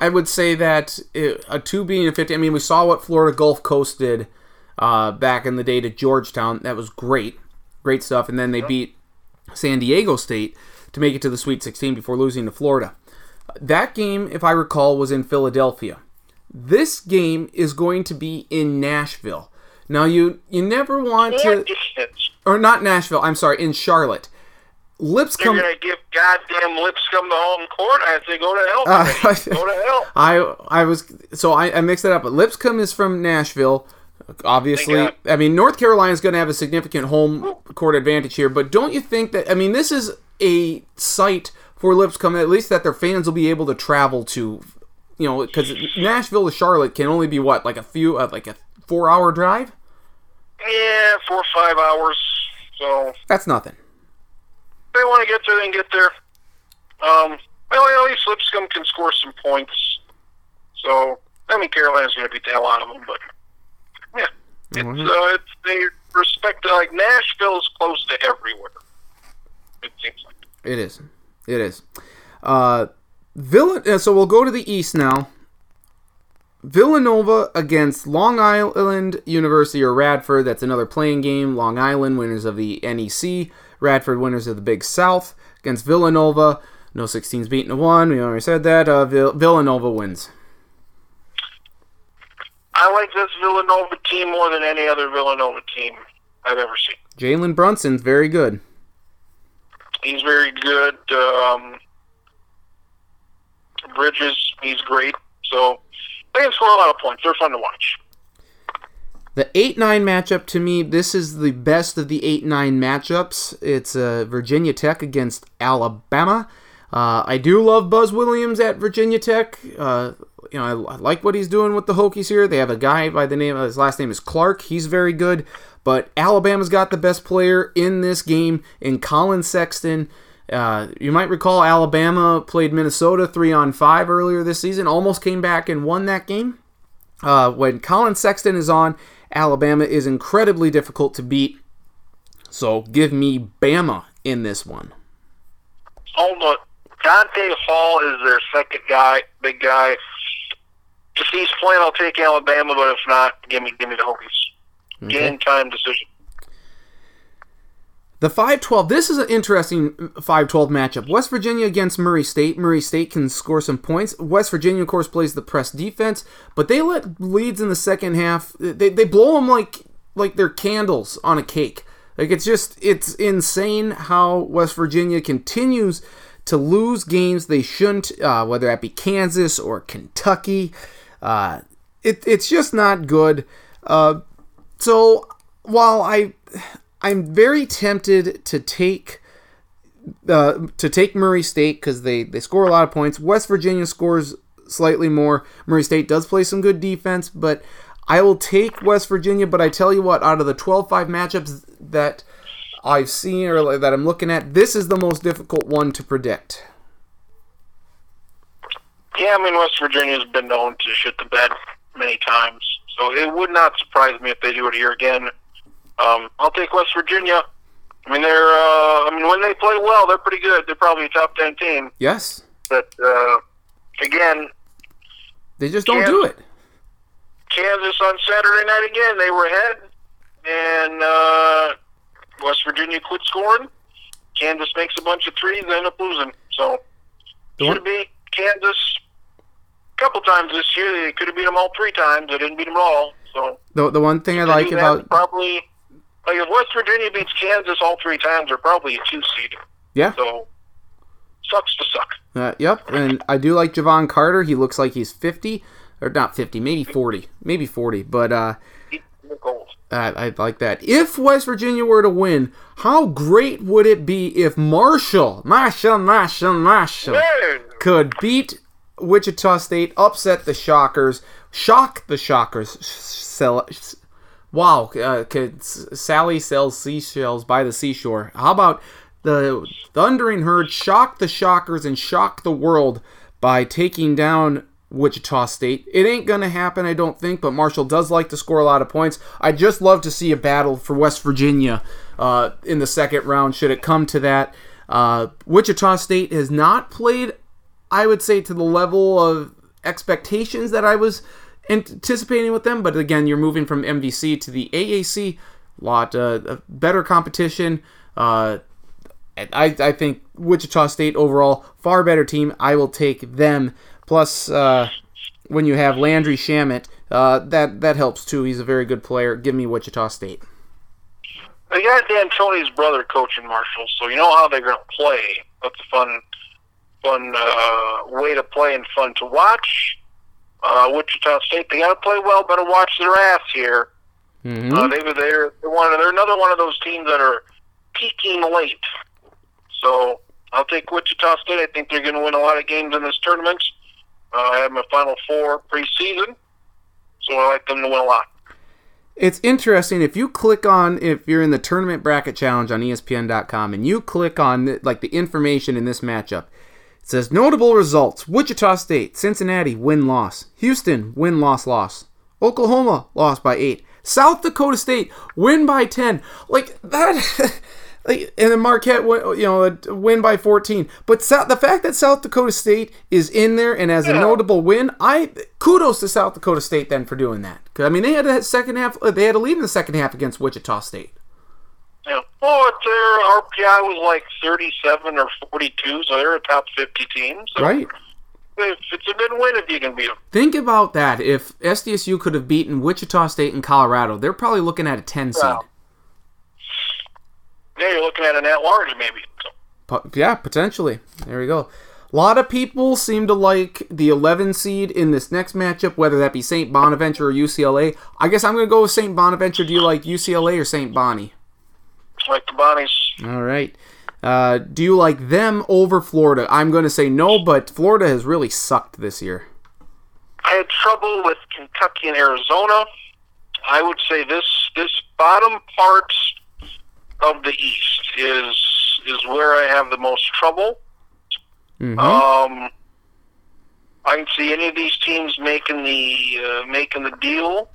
I would say that it, a two being a fifty. I mean, we saw what Florida Gulf Coast did uh, back in the day to Georgetown. That was great, great stuff. And then they beat San Diego State to make it to the Sweet 16 before losing to Florida. That game, if I recall, was in Philadelphia. This game is going to be in Nashville. Now, you you never want to, or not Nashville. I'm sorry, in Charlotte. Lipscomb. Lipscomb. gonna give goddamn Lipscomb the home court? I say go to hell. Uh, go to hell. I I was so I, I mixed it up. But Lipscomb is from Nashville. Obviously, I mean North Carolina is going to have a significant home court advantage here. But don't you think that? I mean, this is a site for Lipscomb, at least that their fans will be able to travel to. You know, because Nashville to Charlotte can only be what like a few uh, like a four hour drive. Yeah, four or five hours. So That's nothing. if they want to get there, they can get there. Um, well, at least Lipscomb can score some points. So I mean, Carolina's going to beat the hell out of them, but yeah, it's uh, it's they respect like Nashville's close to everywhere. It seems like. It is. It is. Uh, uh, so we'll go to the East now. Villanova against Long Island University or Radford. That's another playing game. Long Island winners of the NEC. Radford winners of the Big South against Villanova. No 16s beating a one. We already said that. Uh, Vill- Villanova wins. I like this Villanova team more than any other Villanova team I've ever seen. Jalen Brunson's very good. He's very good. Um, Bridges, he's great. So they can score a lot of points. They're fun to watch. The 8 9 matchup to me, this is the best of the 8 9 matchups. It's uh, Virginia Tech against Alabama. Uh, I do love Buzz Williams at Virginia Tech. Uh, you know, I, I like what he's doing with the Hokies here. They have a guy by the name of his last name is Clarke. He's very good. But Alabama's got the best player in this game in Collin Sexton. Uh, you might recall Alabama played Minnesota three on five earlier this season, almost came back and won that game. Uh, when Collin Sexton is on, Alabama is incredibly difficult to beat. So give me Bama in this one. Hold on. Donta Hall is their second guy, big guy. If he's playing, I'll take Alabama, but if not, give me give me the Hokies. Okay. Game time decision. The 5-12, this is an interesting 5-12 matchup. West Virginia against Murray State. Murray State can score some points. West Virginia, of course, plays the press defense, but they let leads in the second half. They, they blow them like like they're candles on a cake. Like it's just it's insane how West Virginia continues to lose games they shouldn't, uh, whether that be Kansas or Kentucky. Uh, it, it's just not good. Uh, so while I I'm very tempted to take uh, to take Murray State because they they score a lot of points. West Virginia scores slightly more. Murray State does play some good defense, but I will take West Virginia. But I tell you what, out of the 12-5 matchups that I've seen or that I'm looking at, this is the most difficult one to predict. Yeah, I mean West Virginia's been known to shit the bed many times, so it would not surprise me if they do it here again. Um, I'll take West Virginia. I mean, they're. Uh, I mean, when they play well, they're pretty good. They're probably a top ten team. Yes, But uh, again, they just don't Yeah. do it. Kansas on Saturday night again, they were ahead, and uh, West Virginia quit scoring. Kansas makes a bunch of threes, they end up losing. So should have Kansas couple times this year. They could have beat them all three times. They didn't beat them all. So The, the one thing I like about probably like if West Virginia beats Kansas all three times, they're probably a two seed. yeah So sucks to suck. Uh, yep, and I do like Jevon Carter. He looks like he's 50, or not 50, maybe 40, maybe 40. But uh. I, I like that. If West Virginia were to win, how great would it be if Marshall, Marshall, Marshall, Marshall, Hey! could beat Wichita State, upset the Shockers, shock the Shockers, sell, wow, uh, could, Sally sells seashells by the seashore. How about the Thundering Herd shock the Shockers and shock the world by taking down Wichita State? It ain't gonna happen, I don't think, but Marshall does like to score a lot of points. I'd just love to see a battle for West Virginia uh, in the second round, should it come to that. Uh, Wichita State has not played I would say to the level of expectations that I was anticipating with them. But again, you're moving from MVC to the AAC, A lot uh, better competition. Uh, I, I think Wichita State overall far better team. I will take them. Plus, uh, when you have Landry Shamet, uh, that that helps too. He's a very good player. Give me Wichita State. They got D'Antoni's brother coaching Marshall, so you know how they're going to play. That's a fun, fun uh, way to play and fun to watch. Uh, Wichita State, they got to play well. Better watch their ass here. Mm-hmm. Uh, they were there. They're one. They're another one of those teams that are peaking late. So I'll take Wichita State. I think they're going to win a lot of games in this tournament. Uh, I have my Final Four preseason, so I like them to win a lot. It's interesting if you click on if you're in the tournament bracket challenge on ESPN.com and you click on the, like the information in this matchup. It says notable results: Wichita State, Cincinnati win loss, Houston win loss loss, Oklahoma lost by eight, South Dakota State win by ten. Like that. Like, and then Marquette, win- you know, win by 14. But South, the fact that South Dakota State is in there and as a notable win, I kudos to South Dakota State then for doing that. I mean, they had a second half. uh, They had a lead in the second half against Wichita State. Yeah. Oh, their RPI was like 37 or 42, so they're a top 50 team. So Right. If it's a good win if you can beat them. Think about that. If SDSU could have beaten Wichita State and Colorado, they're probably looking at a 10 seed. Wow. Yeah, you're looking at an at-large maybe. So, Po- Yeah, potentially. There we go. A lot of people seem to like the 11 seed in this next matchup, whether that be St. Bonaventure or UCLA. I guess I'm going to go with St. Bonaventure. Do you like UCLA or St. Bonnie? Like the Bonnies. All right. Uh, do you like them over Florida? I'm going to say no, but Florida has really sucked this year. I had trouble with Kentucky and Arizona. I would say this this bottom part of the East is is where I have the most trouble. Mhm. Um, I can see any of these teams making the uh, making the deal,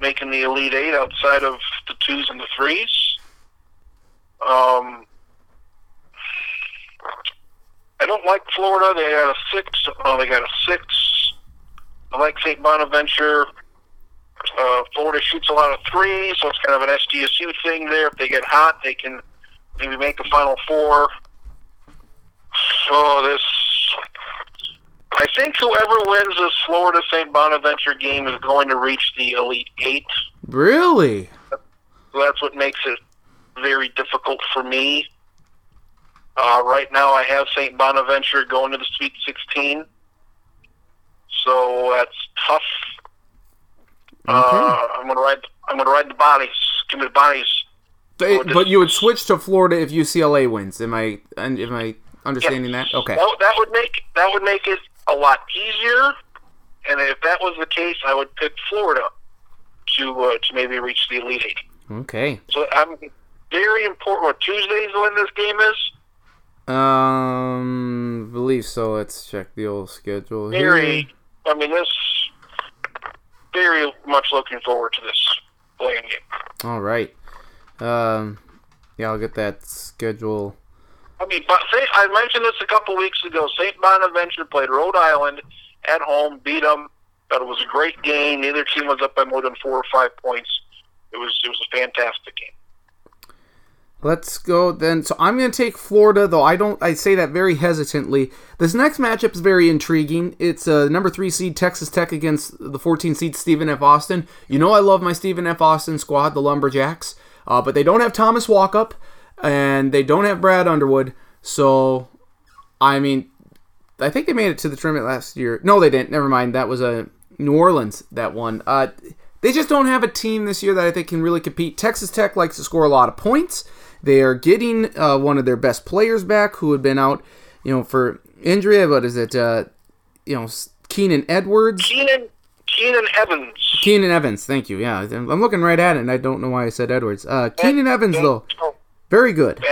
making the Elite Eight outside of the twos and the threes. Um, I don't like Florida. They got a six. Oh, they got a six. I like St. Bonaventure. Uh, Florida shoots a lot of threes, so it's kind of an SDSU thing there. If they get hot, they can maybe make a Final Four. So this, I think whoever wins this Florida St. Bonaventure game is going to reach the Elite Eight. Really? So that's what makes it very difficult for me. Uh, right now, I have St. Bonaventure going to the Sweet 16, so that's tough. Uh, I'm gonna ride. I'm gonna ride the bodies. Give me the bodies. But, but you would switch to Florida if UCLA wins. Am I am I understanding that? Okay. That, that would make that would make it a lot easier. And if that was the case, I would pick Florida to uh, to maybe reach the Elite Eight. Okay. So I'm very important. What Tuesdays when this game is? Um, believe so. Let's check the old schedule here. Very. I mean, this very much looking forward to this playing game. All right. Um, yeah, I'll get that schedule. I mean, but say, I mentioned this a couple weeks ago. St. Bonaventure played Rhode Island at home, beat them. Thought it was a great game. Neither team was up by more than four or five points. It was it was a fantastic game. Let's go then. So I'm going to take Florida, though I don't. I say that very hesitantly. This next matchup is very intriguing. It's uh, number three seed Texas Tech against the 14 seed Stephen F. Austin. You know I love my Stephen F. Austin squad, the Lumberjacks, uh, but they don't have Thomas Walkup and they don't have Brad Underwood. So, I mean, I think they made it to the tournament last year. No, they didn't. Never mind. That was a New Orleans that one. Uh, they just don't have a team this year that I think can really compete. Texas Tech likes to score a lot of points. They are getting uh, one of their best players back who had been out, you know, for injury. What is it? Uh, you know, Keenan Edwards. Keenan Keenan Evans. Keenan Evans. Thank you. Yeah, I'm looking right at it, and I don't know why I said Edwards. Uh, Keenan Evans, though, very good.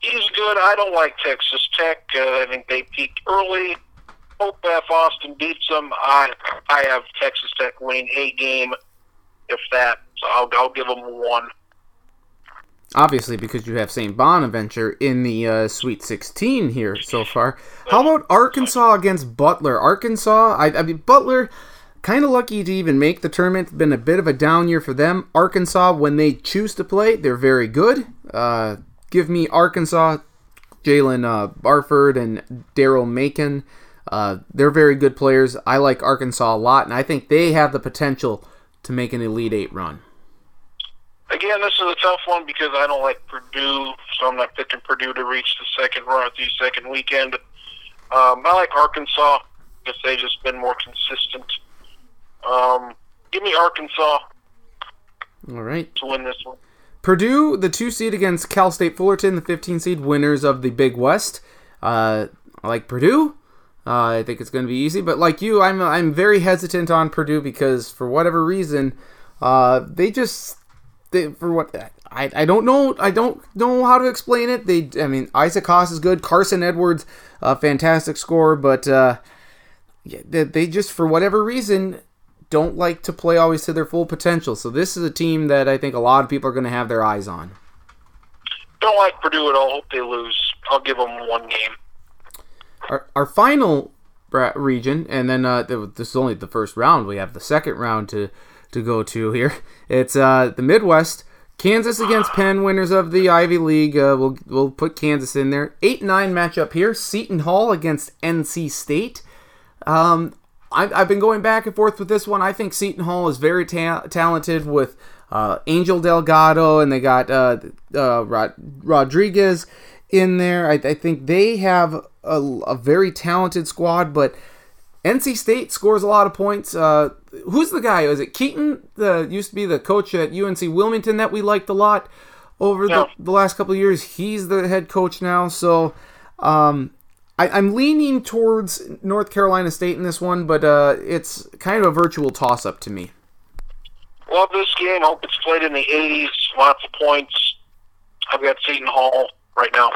He's good. I don't like Texas Tech. Uh, I think they peaked early. Hope F. Austin beats them. I I have Texas Tech winning a game, if that. So I'll I'll give them one. Obviously, because you have St. Bonaventure in the uh, Sweet 16 here so far. How about Arkansas against Butler? Arkansas, I, I mean, Butler, kind of lucky to even make the tournament. Been a bit of a down year for them. Arkansas, when they choose to play, they're very good. Uh, give me Arkansas, Jaylen uh, Barford, and Daryl Macon. Uh, they're very good players. I like Arkansas a lot, and I think they have the potential to make an Elite Eight run. Again, this is a tough one because I don't like Purdue, so I'm not picking Purdue to reach the second round, the second weekend. Um, I like Arkansas because they've just been more consistent. Um, give me Arkansas All right. to win this one. Purdue, the two seed against Cal State Fullerton, the 15 seed winners of the Big West. Uh, I like Purdue. Uh, I think it's going to be easy, but like you, I'm I'm very hesitant on Purdue because for whatever reason, uh, they just they, for what I, I don't know I don't know how to explain it. They I mean Isaac Haas is good, Carson Edwards, a fantastic score, but uh, yeah, they, they just for whatever reason don't like to play always to their full potential. So this is a team that I think a lot of people are going to have their eyes on. Don't like Purdue at all. Hope they lose. I'll give them one game. Our, our final region, and then uh, this is only the first round. We have the second round to to go to here. It's uh, the Midwest. Kansas against Penn, winners of the Ivy League. Uh, we'll we'll put Kansas in there. Eight nine matchup here. Seton Hall against NC State. Um, I, I've been going back and forth with this one. I think Seton Hall is very ta- talented with uh, Angel Delgado, and they got uh, uh, Rod- Rodriguez in there. I, I think they have a, a very talented squad, but NC State scores a lot of points. Who's the guy? Is it Keaton? The used to be the coach at UNC Wilmington that we liked a lot over the, the last couple of years. He's the head coach now, so um, I, I'm leaning towards North Carolina State in this one, but uh, it's kind of a virtual toss up to me. Love this game. Hope it's played in the 80s. Lots of points. I've got Seton Hall right now.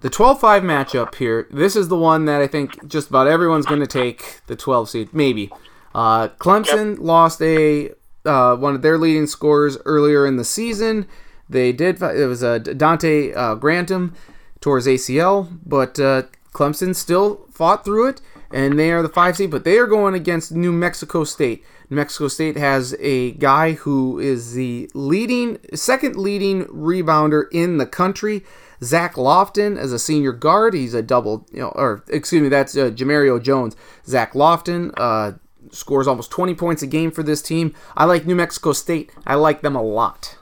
The 12 5 matchup here, this is the one that I think just about everyone's going to take the 12 seed, maybe. Uh, Clemson lost a uh, one of their leading scorers earlier in the season. They did, it was uh, Donte uh, Grantham towards ACL, but uh, Clemson still fought through it, and they are the 5 seed, but they are going against New Mexico State. New Mexico State has a guy who is the leading, second leading rebounder in the country. Zach Lofton as a senior guard. He's a double, you know, or excuse me, that's uh, Jemerrio Jones. Zach Lofton uh, scores almost 20 points a game for this team. I like New Mexico State. I like them a lot.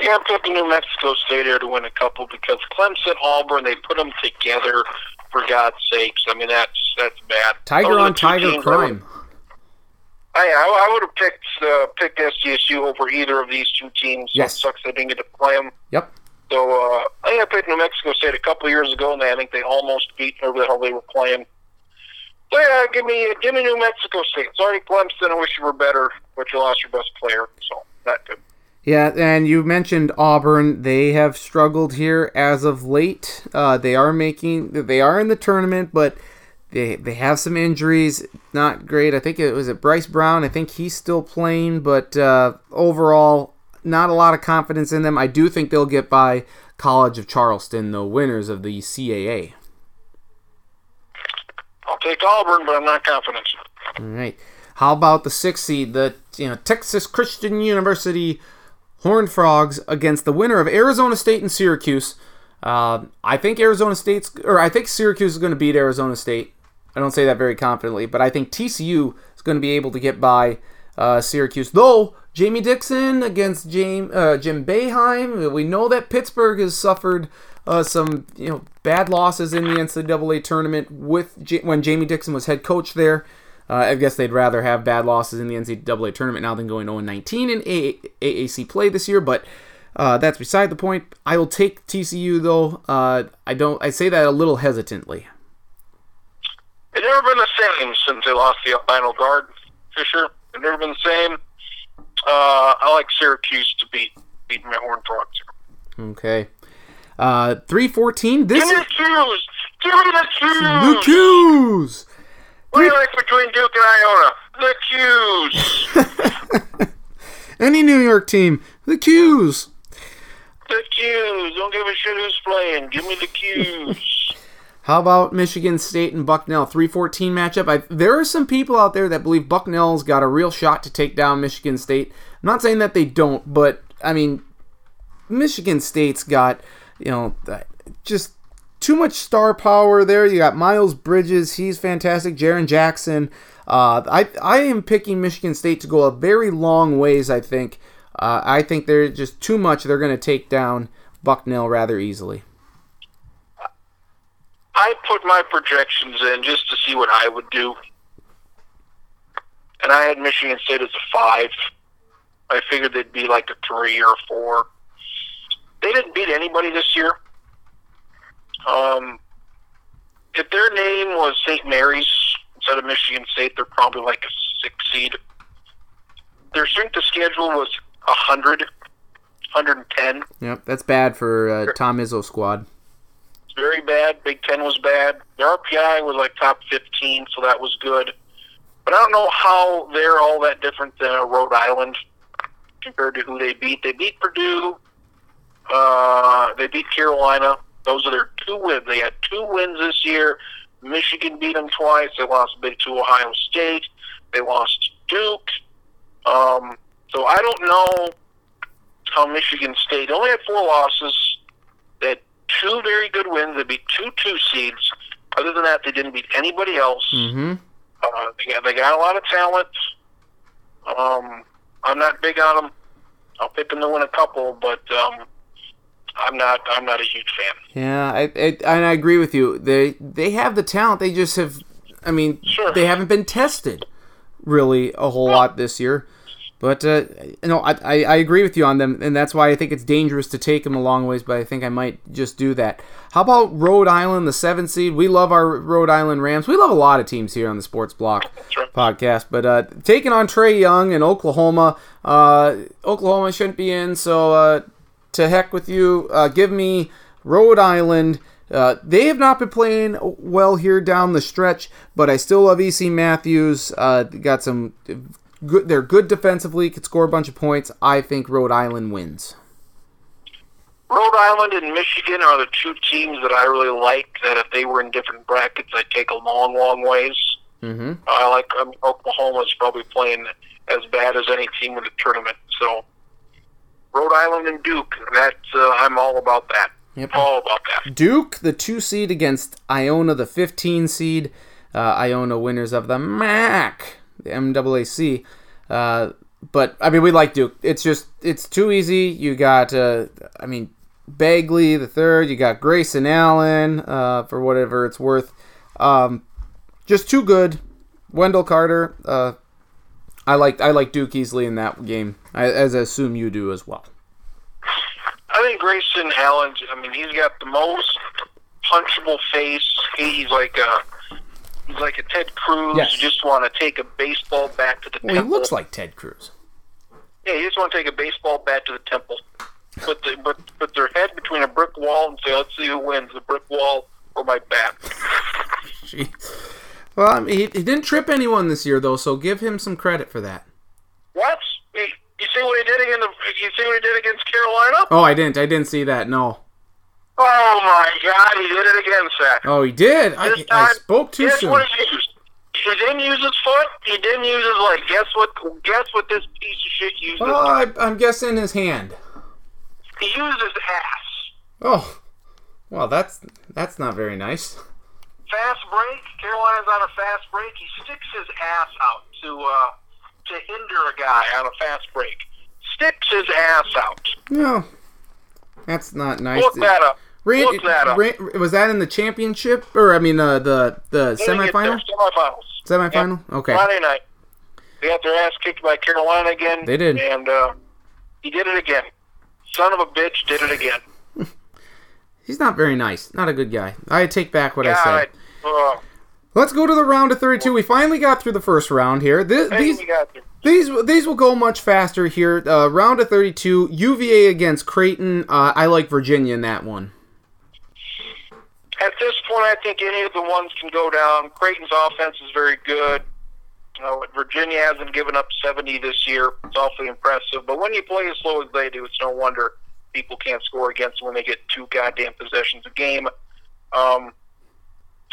Yeah, I'm picking New Mexico State here to win a couple because Clemson, Auburn, they put them together. For God's sakes, I mean that's that's bad. Tiger on Tiger crime. I, I, I would have picked uh, picked SDSU over either of these two teams. Yes. it sucks they didn't get to play them. Yep. So uh, I think I picked New Mexico State a couple years ago, and I think they almost beat whoever the hell they were playing. So yeah, give me give me New Mexico State. Sorry, Clemson. I wish you were better, but you lost your best player, so not good. Yeah, and you mentioned Auburn. They have struggled here as of late. Uh, they are making, they are in the tournament, but they they have some injuries. Not great. I think it was it Bryce Brown. I think he's still playing, but uh, overall, not a lot of confidence in them. I do think they'll get by College of Charleston, the winners of the CAA. I'll take Auburn, but I'm not confident. All right. How about the sixth seed, the you know Texas Christian University Horned Frogs against the winner of Arizona State and Syracuse? Uh, I think Arizona State's, or I think Syracuse is going to beat Arizona State. I don't say that very confidently, but I think TCU is going to be able to get by uh, Syracuse. Though Jamie Dixon against James, uh, Jim Boeheim, we know that Pittsburgh has suffered uh, some you know bad losses in the NCAA tournament with J- when Jamie Dixon was head coach there. Uh, I guess they'd rather have bad losses in the NCAA tournament now than going 0-19 in A- AAC play this year, but. Uh, that's beside the point. I will take TCU though. Uh, I don't. I say that a little hesitantly. It's never been the same since they lost the final guard, Fisher. It's never been the same. Uh, I like Syracuse to beat beat my Horned Frogs. Okay. Uh, three fourteen. This Give me is the Q's. Give me the Q's. the Q's. What do you like between Duke and Iona? The Q's. Any New York team, the Q's. the Q's. Don't give a shit who's playing. Give me the Q's. How about Michigan State and Bucknell? 314 matchup. I, there are some people out there that believe Bucknell's got a real shot to take down Michigan State. I'm not saying that they don't, but I mean, Michigan State's got, you know, just too much star power there. You got Miles Bridges, he's fantastic. Jaren Jackson. Uh, I, I am picking Michigan State to go a very long ways, I think. Uh, I think they're just too much. They're going to take down Bucknell rather easily. I put my projections in just to see what I would do. And I had Michigan State as a five. I figured they'd be like a three or a four. They didn't beat anybody this year. Um, if their name was St. Mary's instead of Michigan State, they're probably like a six seed. Their strength of schedule was 100, 110. Yep, that's bad for uh, Tom Izzo squad. Very bad. Big Ten was bad. Their RPI was like top 15, so that was good. But I don't know how they're all that different than Rhode Island compared to who they beat. They beat Purdue. Uh, they beat Carolina. Those are their two wins. They had two wins this year. Michigan beat them twice. They lost big to Ohio State. They lost Duke. Um, so I don't know how Michigan State only had four losses. Had two very good wins. They beat two two seeds. Other than that, they didn't beat anybody else. Mm-hmm. Uh, they, got, they got a lot of talent. Um, I'm not big on them. I'll pick them to win a couple, but um, I'm not. I'm not a huge fan. Yeah, I, I and I agree with you. They they have the talent. They just have. I mean, Sure. they haven't been tested really a whole lot this year. But uh, you know, I, I, I agree with you on them, and that's why I think it's dangerous to take them a long ways. But I think I might just do that. How about Rhode Island, the seven seed? We love our Rhode Island Rams. We love a lot of teams here on the Sports Block right. podcast. But uh, taking on Trae Young in Oklahoma, uh, Oklahoma shouldn't be in. So uh, to heck with you. Uh, give me Rhode Island. Uh, they have not been playing well here down the stretch, but I still love EC Matthews. Uh, got some good. They're good defensively. Could score a bunch of points. I think Rhode Island wins. Rhode Island and Michigan are the two teams that I really like. That if they were in different brackets, I'd take a long, long ways. Mm-hmm. I like um, Oklahoma's probably playing as bad as any team in the tournament. So Rhode Island and Duke, that's uh, I'm all about that. Yep. All about that. Duke, the two seed against Iona, the 15 seed. Uh, Iona winners of the MAC, the MAAC. Uh, but I mean, we like Duke. It's just it's too easy. You got, uh, I mean, Bagley the third. You got Grayson Allen uh, for whatever it's worth. Um, just too good. Wendell Carter. Uh, I like I like Duke easily in that game, I, as I assume you do as well. I think Grayson Allen. I mean, he's got the most punchable face. He's like a he's like a Ted Cruz. Yes. You just want to take a baseball bat to the Well, he looks like Ted Cruz. Yeah, you just want to take a baseball bat to the temple, put the, put put their head between a brick wall and say, "Let's see who wins, the brick wall or my bat." Jeez. Well, I mean, he, he didn't trip anyone this year though, so give him some credit for that. What? You, you see what he did against? You see what he did against Carolina? Oh, I didn't. I didn't see that. No. Oh my God, he did it again, that. Oh, he did. I, This I time, spoke too guess soon. what he used? He didn't use his foot. He didn't use his leg. Guess what? Guess what? This piece of shit used. Well, I, I'm guessing his hand. he used his ass. Oh, well, that's that's not very nice. Fast break. Carolina's on a fast break. He sticks his ass out to uh, to hinder a guy on a fast break. Sticks his ass out. No, that's not nice. Look that up. Look that up. ran- was that in the championship or I mean uh, the the They semifinal? Semifinals. Semifinal. Yep. Okay. Friday night. They got their ass kicked by Carolina again. They did. And uh, he did it again. Son of a bitch did it again. He's not very nice. Not a good guy. I take back what I said. Uh, Let's go to the round of 32. We finally got through the first round here. This, these we got there. these these will go much faster here. Uh, round of 32. UVA against Creighton. Uh, I like Virginia in that one. At this point, I think any of the ones can go down. Creighton's offense is very good. Uh, Virginia hasn't given up 70 this year. It's awfully impressive. But when you play as slow as they do, it's no wonder people can't score against them when they get two goddamn possessions a game. Um,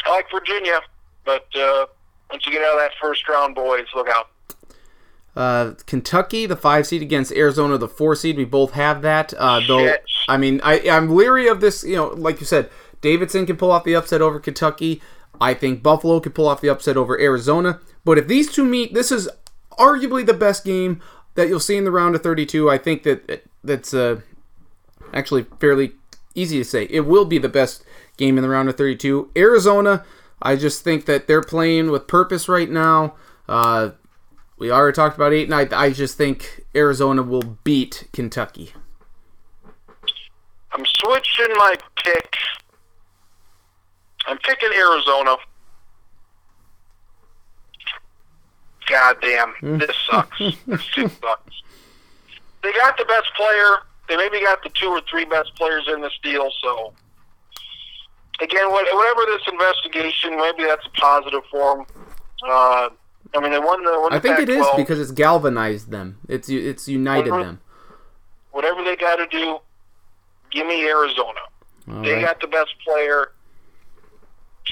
I like Virginia, but uh, once you get out of that first round, boys, look out. Uh, Kentucky, the five seed against Arizona, the four seed. We both have that. Uh, though Shit. I mean, I I'm leery of this. You know, like you said, Davidson can pull off the upset over Kentucky. I think Buffalo could pull off the upset over Arizona. But if these two meet, this is arguably the best game that you'll see in the round of 32. I think that that's uh, actually fairly easy to say. It will be the best game in the round of 32. Arizona, I just think that they're playing with purpose right now. Uh, we already talked about eight, and I, I just think Arizona will beat Kentucky. I'm switching my pick. I'm picking Arizona. God damn, this sucks. this sucks. They got the best player. They maybe got the two or three best players in this deal. So, again, whatever this investigation, maybe that's a positive for them. Uh, I mean, they won the. Won the I think it is Pac-12. because it's galvanized them. It's it's united Mhm. them. whatever they got to do, give me Arizona. All They right. got the best player.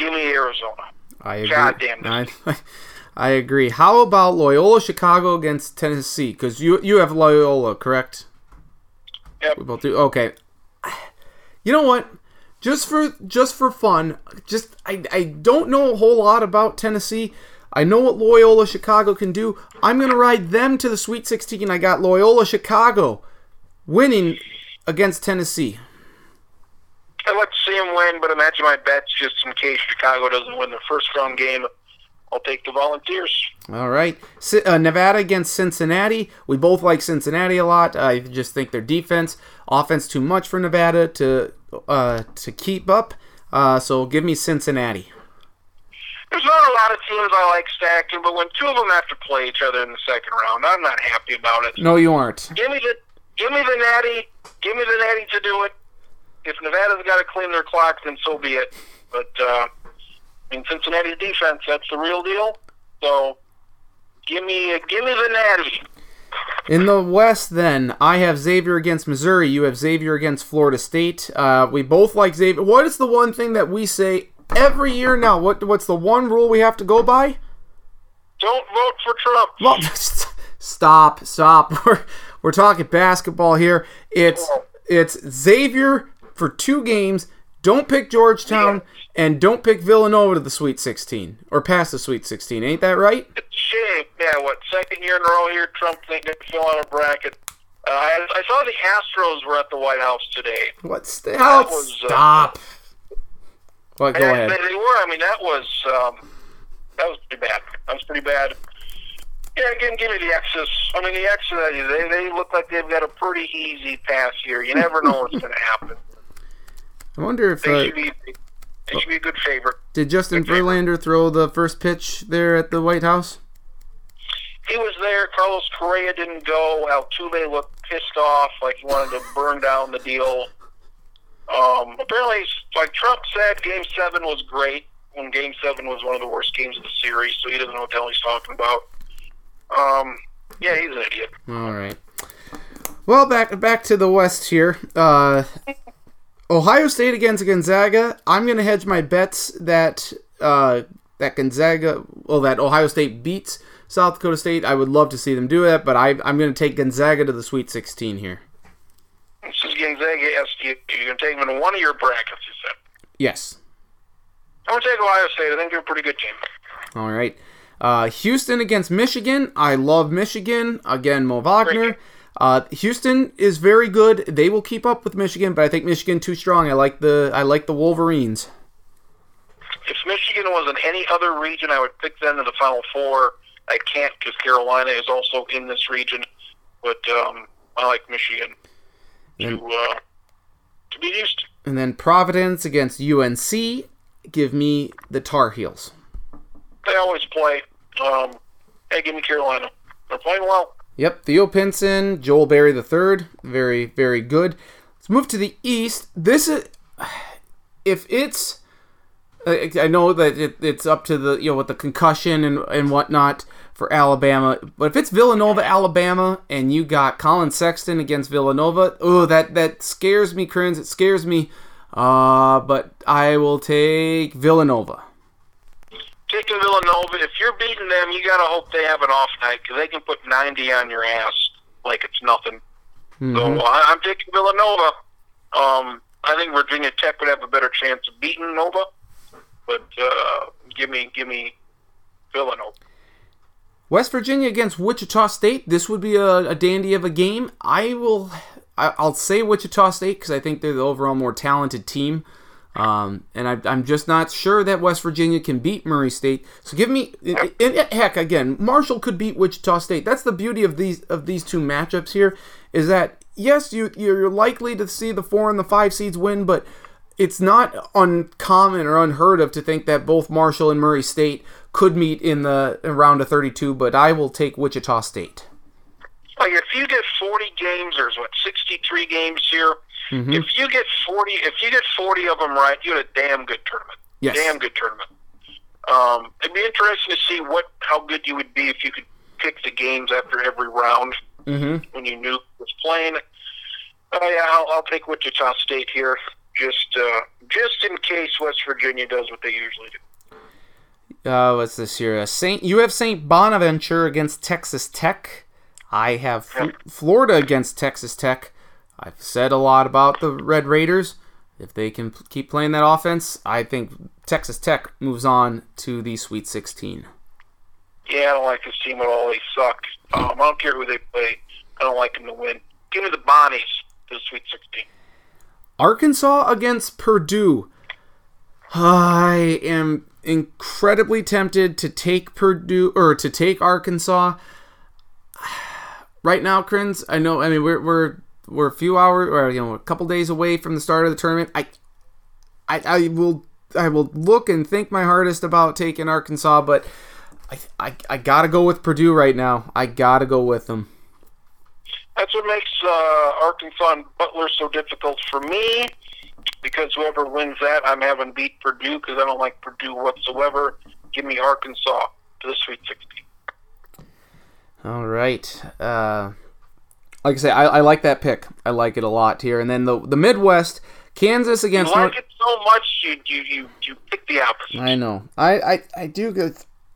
Give me Arizona. I agree. God damn it. I, I agree. How about Loyola Chicago against Tennessee? Because you you have Loyola, correct? Yep. We both do. Okay. You know what? Just for just for fun, just I I don't know a whole lot about Tennessee. I know what Loyola Chicago can do. I'm gonna ride them to the Sweet 16. I got Loyola Chicago winning against Tennessee. I'd like to see him win, but I'm imagine my bets just in case Chicago doesn't win the first round game. I'll take the Volunteers. All right. Uh, Nevada against Cincinnati. We both like Cincinnati a lot. I just think their defense, offense, too much for Nevada to uh, to keep up. Uh, so give me Cincinnati. There's not a lot of teams I like stacking, but when two of them have to play each other in the second round, I'm not happy about it. No, you aren't. Give me the give me the Natty. Give me the Natty to do it. If Nevada's got to clean their clock, then so be it. But uh, in Cincinnati's defense, that's the real deal. So give me give me the Natty. In the West, then, I have Xavier against Missouri. You have Xavier against Florida State. Uh, we both like Xavier. What is the one thing that we say every year now? What What's the one rule we have to go by? Don't vote for Trump. Well, stop, stop. We're, we're talking basketball here. It's it's Xavier for two games. Don't pick Georgetown and don't pick Villanova to the Sweet 16 or past the Sweet 16. Ain't that right? It's shame. Yeah, what second year in a row here? Trump thinking to fill out a bracket. Uh, I, I saw the Astros were at the White House today. What's the hell? was, uh, Stop. What? Go And ahead. They, they were. I mean, that was um, that was pretty bad. That was pretty bad. Yeah, again, give me the X's. I mean, the X's. They they look like they've got a pretty easy pass here. You never know what's going to happen. I wonder if They uh, should be. They should be a good favorite. did Justin Okay. Verlander throw the first pitch there at the White House? He was there. Carlos Correa didn't go. Altuve looked pissed off, like he wanted to burn down the deal. Um, apparently, like Trump said, Game Seven was great. When Game Seven was one of the worst games of the series, so he doesn't know what the hell he's talking about. Um, yeah, he's an idiot. All right. Well, back back to the West here. Uh, Ohio State against Gonzaga. I'm going to hedge my bets that uh, that Gonzaga, well, that Ohio State beats South Dakota State. I would love to see them do that, but I, I'm going to take Gonzaga to the Sweet 16 here. This is Gonzaga SDU. You're going to take them in one of your brackets, you said. Yes. I'm going to take Ohio State. I think they're a pretty good team. All right. Uh, Houston against Michigan. I love Michigan. Again, Mo Wagner. Uh, Houston is very good. They will keep up with Michigan, but I think Michigan too strong. I like the I like the Wolverines. If Michigan was in any other region, I would pick them in the Final Four. I can't because Carolina is also in this region. But um, I like Michigan to And- uh, to be used. And then Providence against UNC. Give me the Tar Heels. They always play. Um, hey, give me Carolina. They're playing well. Yep, Theo Pinson, Joel Berry III, very very good. Let's move to the East. This is if it's I know that it, it's up to the you know with the concussion and and whatnot for Alabama, but if it's Villanova Alabama and you got Collin Sexton against Villanova, oh that that scares me, Kriens. It scares me. Uh, but I will take Villanova. Taking Villanova, if you're beating them, you got to hope they have an off night because they can put 90 on your ass like it's nothing. So I, I'm taking Villanova. Um, I think Virginia Tech would have a better chance of beating Nova, but uh, give me give me Villanova. West Virginia against Wichita State. This would be a, a dandy of a game. I will. I, I'll say Wichita State because I think they're the overall more talented team, um, and I, I'm just not sure that West Virginia can beat Murray State. So give me. And, and heck, again, Marshall could beat Wichita State. That's the beauty of these of these two matchups here. Is that yes, you you're likely to see the four and the five seeds win, but it's not uncommon or unheard of to think that both Marshall and Murray State could meet in the in round of 32, but I will take Wichita State. Like if you get 40 games, there's what 63 games here. If you get 40, if you get 40 of them right, you had a damn good tournament. Yes. Damn good tournament. Um, it'd be interesting to see what how good you would be if you could pick the games after every round Mm-hmm. when you knew who was playing. Oh yeah, I'll, I'll take Wichita State here, just uh, just in case West Virginia does what they usually do. Uh, what's this here? Uh, Saint. You have Saint Bonaventure against Texas Tech. I have F- Florida against Texas Tech. I've said a lot about the Red Raiders. If they can keep playing that offense, I think Texas Tech moves on to the Sweet 16. Yeah, I don't like this team at all. They suck. Um, I don't care who they play. I don't like them to win. Give me the Bonnies to the Sweet 16. Arkansas against Purdue. I am incredibly tempted to take Purdue or to take Arkansas. Right now, Kriens, I know. I mean, we're we're we're a few hours or you know a couple days away from the start of the tournament. I I, I will I will look and think my hardest about taking Arkansas, but I, I, I gotta go with Purdue right now. I gotta go with them. That's what makes uh, Arkansas and Butler so difficult for me. Because whoever wins that, I'm having beat Purdue because I don't like Purdue whatsoever. Give me Arkansas to the Sweet 16. All right. Uh, like I say, I, I like that pick. I like it a lot here. And then the the Midwest, Kansas against. You like North- it so much, you you you, you pick the opposite. I know. I I, I do go.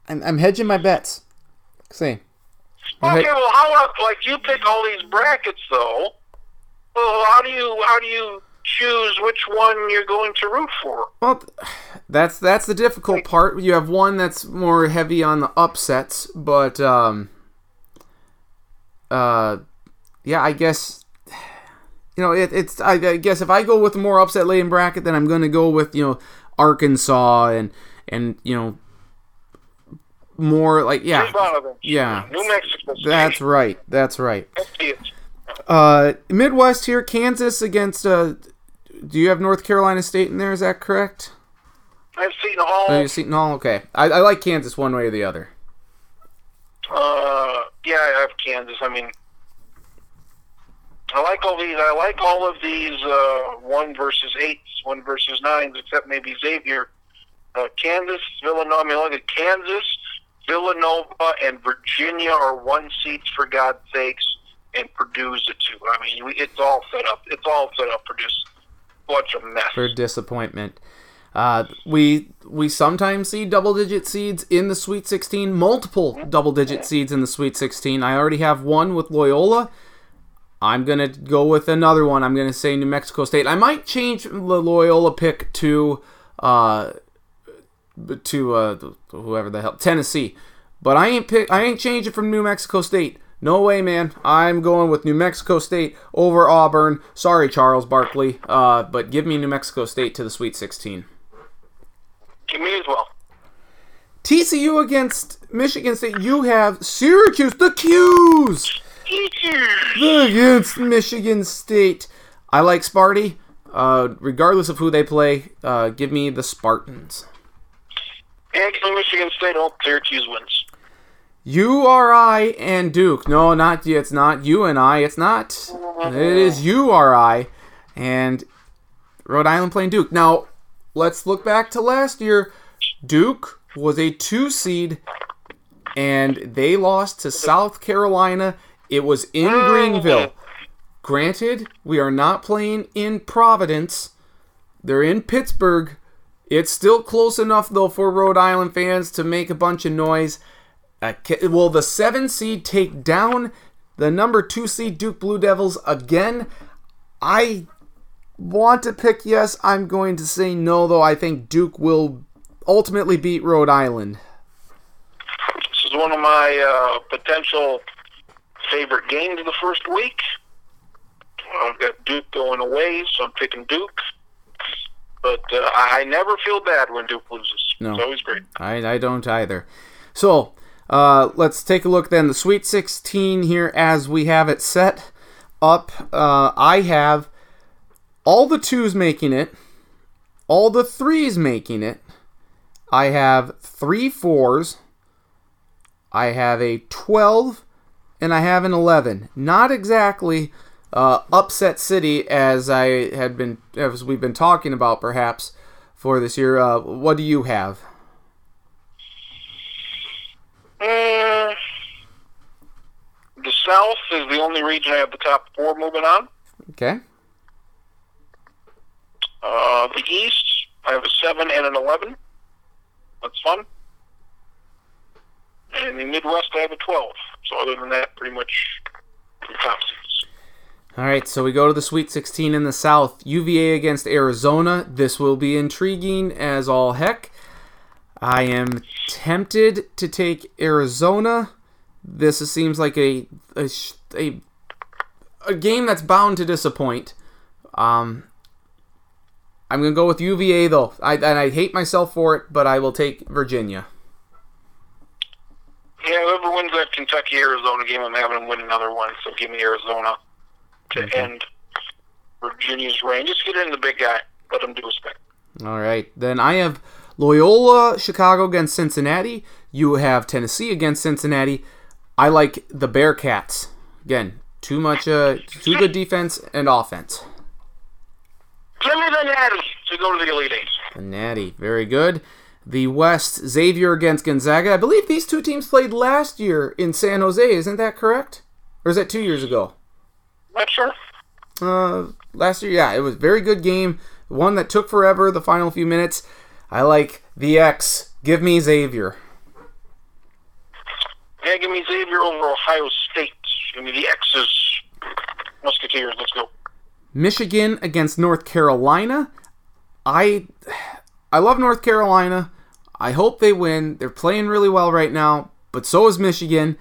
I'm, I'm hedging my bets. See. Okay, well, how about like you pick all these brackets though? Well, how do you how do you choose which one you're going to root for? Well, that's that's the difficult part. You have one that's more heavy on the upsets, but um, uh, yeah, I guess you know it, it's. I, I guess if I go with a more upset laden bracket, then I'm going to go with you know Arkansas and and you know more like yeah, yeah. New Mexico. State. That's right. That's right. Uh, Midwest here, Kansas against. Uh, do you have North Carolina State in there? Is that correct? I have Seton Hall. Oh, you Seton Hall. Okay, I, I like Kansas one way or the other. Uh, yeah, I have Kansas. I mean, I like all these. I like all of these uh, one versus eights, one versus nines, except maybe Xavier. Uh, Kansas, Villanova. I mean, look at Kansas, Villanova, and Virginia are one seats for God's sakes, and Purdue's a two. I mean, we, it's all set up. It's all set up for just a bunch of mess. For disappointment. Uh, we we sometimes see double digit seeds in the Sweet 16, multiple double digit seeds in the Sweet 16. I already have one with Loyola. I'm gonna go with another one. I'm gonna say New Mexico State. I might change the Loyola pick to uh, to uh, whoever the hell Tennessee, but I ain't pick. I ain't changing from New Mexico State. No way, man. I'm going with New Mexico State over Auburn. Sorry, Charles Barkley, uh, but give me New Mexico State to the Sweet 16. Give me as well. TCU against Michigan State. You have Syracuse, the Qs against Michigan State. I like Sparty. Uh, regardless of who they play, uh, give me the Spartans. Actually, Michigan State. Oh, Syracuse wins. URI and Duke. No, not it's not you and I. It's not. It is URI and Rhode Island playing Duke. Now, let's look back to last year. Duke was a two seed, and they lost to South Carolina it was in Greenville. Granted, we are not playing in Providence. They're in Pittsburgh. It's still close enough, though, for Rhode Island fans to make a bunch of noise. Uh, will the seven seed take down the number two seed Duke Blue Devils again? I want to pick yes. I'm going to say no, though. I think Duke will ultimately beat Rhode Island. This is one of my uh, potential favorite games of the first week. I've got Duke going away, so I'm picking Duke. But uh, I never feel bad when Duke loses. No, it's always great. I, I don't either. So uh, let's take a look then. The Sweet 16 here as we have it set up. Uh, I have all the twos making it, all the threes making it. I have three fours. I have a 12 and I have an 11. Not exactly uh, upset city as I had been, as we've been talking about perhaps for this year. Uh, what do you have? Uh, the South is the only region I have the top four moving on. Okay. Uh, the East, I have a 7 and an 11. That's fun. And the Midwest, I have a 12. So other than that, pretty much seeds. All right, so we go to the Sweet 16 in the South. UVA against Arizona. This will be intriguing as all heck. I am tempted to take Arizona. This seems like a a, a, a game that's bound to disappoint. Um, I'm gonna go with UVA though. I and I hate myself for it, but I will take Virginia. Yeah, whoever wins that Kentucky Arizona game, I'm having them win another one. So give me Arizona to Okay. end Virginia's reign. Just get in the big guy. Let him do his thing. All right. Then I have Loyola Chicago against Cincinnati. You have Tennessee against Cincinnati. I like the Bearcats. Again, too much uh too good defense and offense. Give me the Natty to go to the Elite Eight. The Natty, very good. The West, Xavier against Gonzaga. I believe these two teams played last year in San Jose. Isn't that correct? Or is that two years ago? Not sure. Uh, last year, yeah, it was a very good game. One that took forever, the final few minutes. I like the X. Give me Xavier. Yeah, give me Xavier over Ohio State. Give me the X's. Musketeers. Let's go. Michigan against North Carolina. I I love North Carolina. I hope they win. They're playing really well right now, but so is Michigan.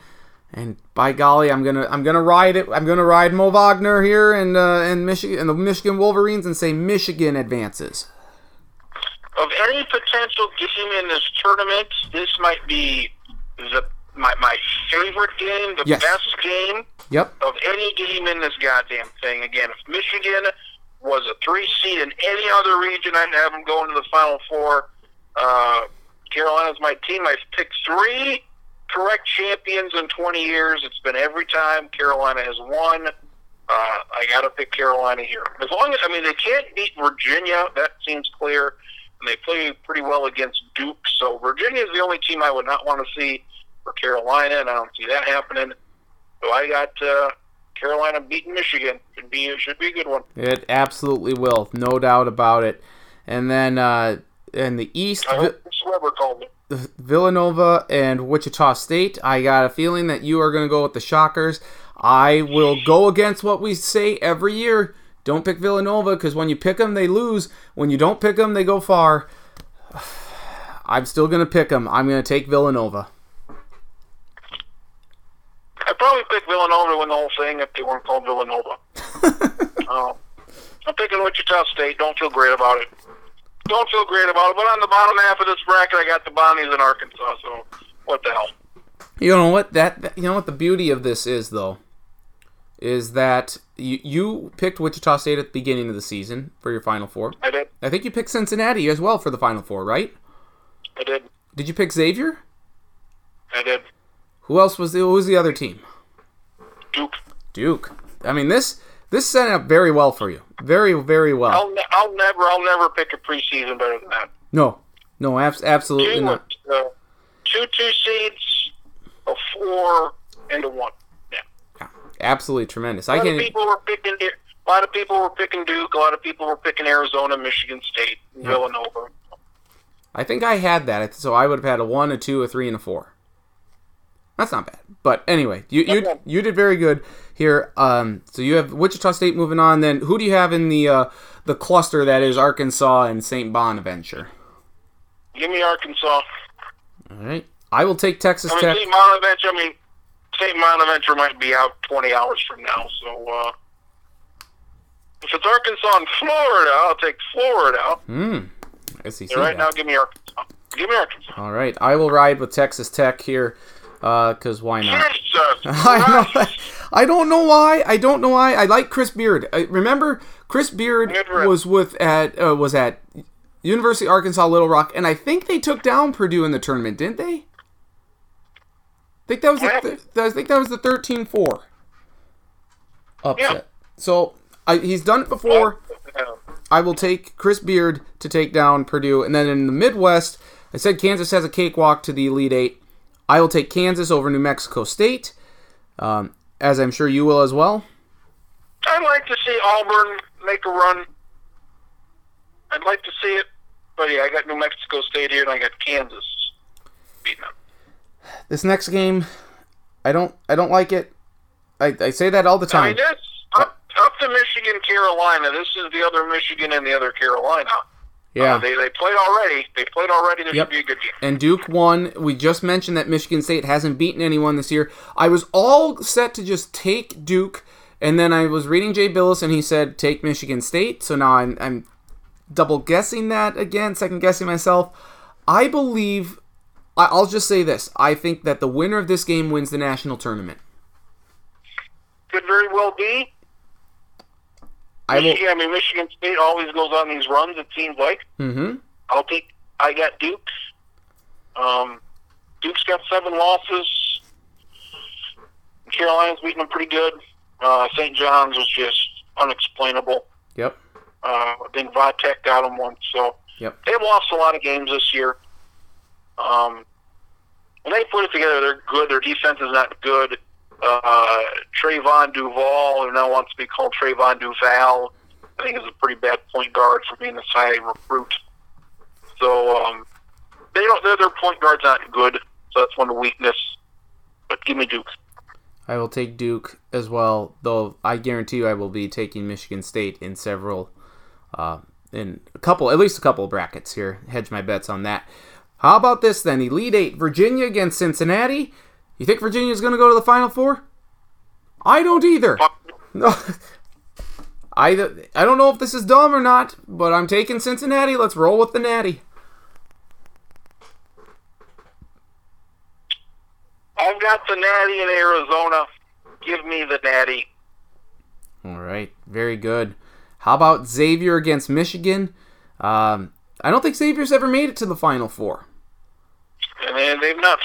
And by golly, I'm gonna I'm gonna ride it. I'm gonna ride Mo Wagner here and uh, and Michigan and the Michigan Wolverines and say Michigan advances. Of any potential game in this tournament, this might be the my, my favorite game, the Yes. best game Yep. of any game in this goddamn thing. Again, if Michigan was a three seed in any other region, I'd have them going to the Final Four. Uh, Carolina's my team. I've picked three correct champions in 20 years. It's been every time Carolina has won. Uh, I got to pick Carolina here. As long as I mean they can't beat Virginia, that seems clear, and they play pretty well against Duke. So Virginia is the only team I would not want to see for Carolina, and I don't see that happening. So I got uh, Carolina beating Michigan. Should be should be a good one. It absolutely will, no doubt about it. And then uh, in the East, I Vi- hope Chris called me. Villanova and Wichita State. I got a feeling that you are going to go with the Shockers. I will go against what we say every year. Don't pick Villanova because when you pick them, they lose. When you don't pick them, they go far. I'm still going to pick them. I'm going to take Villanova. I'd probably pick Villanova win the whole thing if they weren't called Villanova. uh, I'm picking Wichita State. Don't feel great about it. Don't feel great about it. But on the bottom half of this bracket, I got the Bonnies in Arkansas. So what the hell? You know what that, you know what the beauty of this is though is that you, you picked Wichita State at the beginning of the season for your final four. I did. I think you picked Cincinnati as well for the final four, right? I did. Did you pick Xavier? I did. Who else was the who was the other team? Duke. Duke. I mean this this set up very well for you. Very very well. I'll, ne- I'll never I'll never pick a preseason better than that. No. No, abs- absolutely Two, not. uh, two two seeds, a four, and a one. Yeah. Absolutely tremendous. A I lot of can't people were picking. A lot of people were picking Duke. A lot of people were picking Arizona, Michigan State, Villanova. I think I had that. So I would have had a 1, a 2, a 3 and a 4. That's not bad. But anyway, you you, Okay. you did very good here. Um so you have Wichita State moving on then who do you have in the uh the cluster that is Arkansas and St. Bonaventure? Give me Arkansas. All right. I will take Texas I mean, Tech. St. Bonaventure. I mean, St. Bonaventure might be out 20 hours from now. So uh, if it's Arkansas and Florida, I'll take Florida. Hmm. And right now, give me Arkansas. Give me Arkansas. All right. I will ride with Texas Tech here uh cuz why not? I know. I don't know why. I don't know why. I like Chris Beard. I, remember, Chris Beard was with at uh, was at University of Arkansas Little Rock, and I think they took down Purdue in the tournament, didn't they? I think that was the? I think that was the 13-4 upset. Yeah. So I, he's done it before. Uh, I will take Chris Beard to take down Purdue. And then in the Midwest, I said Kansas has a cakewalk to the Elite Eight. I will take Kansas over New Mexico State, um, as I'm sure you will as well. I'd like to see Auburn make a run. I'd like to see it. But yeah, I got New Mexico State here, and I got Kansas beating them. This next game, I don't, I don't like it. I, I say that all the I time. mean, that's up, up to Michigan, Carolina. This is the other Michigan and the other Carolina. Yeah. Uh, they, they played already. They played already. This Yep. should be a good game. and Duke won. We just mentioned that Michigan State hasn't beaten anyone this year. I was all set to just take Duke, and then I was reading Jay Bilas, and he said take Michigan State. So now I'm, I'm double guessing that again, second guessing myself. I believe. I'll just say this: I think that the winner of this game wins the national tournament. Could very well be. Michigan, I mean, Michigan State always goes on these runs. It seems like. Mm-hmm. I'll take. I got Duke. Um, Duke's got seven losses. Carolina's beating them pretty good. Uh, St. John's was just unexplainable. Yep. Uh, I think Vitek got them once, so Yep. they've lost a lot of games this year. Um, when they put it together, they're good. Their defense is not good. Uh, Trevon Duval, who now wants to be called Trayvon Duval, I think is a pretty bad point guard for being a high recruit. So um, they don't. Their, their point guard's not good. So that's one of the weakness. But give me Duke. I will take Duke as well, though I guarantee you I will be taking Michigan State in several, uh, in a couple, at least a couple of brackets here. Hedge my bets on that. How about this then? Elite Eight, Virginia against Cincinnati. You think Virginia's going to go to the Final Four? I don't either. No. I, I don't know if this is dumb or not, but I'm taking Cincinnati. Let's roll with the Natty. I've got the Natty in Arizona. Give me the Natty. All right, very good. How about Xavier against Michigan? Um, I don't think Xavier's ever made it to the Final Four. And they, they've not.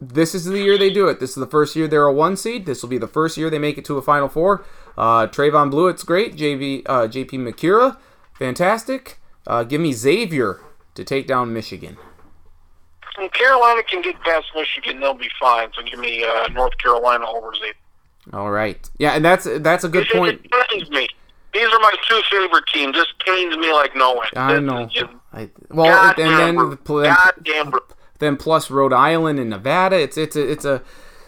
This is the year they do it. This is the first year they're a one seed. This will be the first year they make it to a Final Four. Uh, Trevon Bluiett's great. JV, uh, JP Macura, fantastic. Uh, give me Xavier to take down Michigan. When Carolina can get past Michigan, they'll be fine. So give me uh, North Carolina over Xavier. All right, yeah, and that's that's a good It- point. It pains me. These are my two favorite teams. This pains me like no end. I know. just I, well, and goddamn then brutal. the- then, goddamn brutal. then plus Rhode Island and Nevada. It's it's a it's a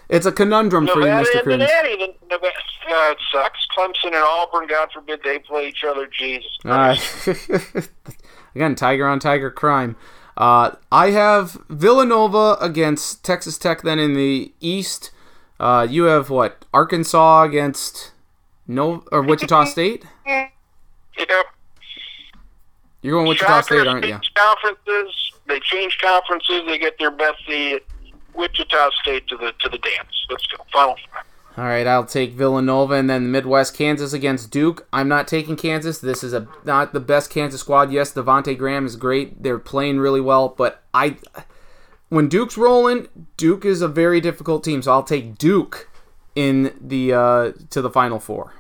it's a conundrum for you, Mr. Kriens. Cincinnati. Nevada, uh, it sucks. Clemson and Auburn, God forbid they play each other. Jesus. Uh, again, Tiger on Tiger crime. Uh, I have Villanova against Texas Tech. Then in the East, uh, you have what Arkansas against no or Wichita State. Yep. You're going Wichita State, Shockers aren't you? Conferences. They change conferences. They get their best seed. Wichita State to the to the dance. Let's go. Final four. All right, I'll take Villanova and then Midwest Kansas against Duke. I'm not taking Kansas. This is a not the best Kansas squad. Yes, Devonte Graham is great. They're playing really well, but I when Duke's rolling, Duke is a very difficult team. So I'll take Duke in the uh, to the Final Four.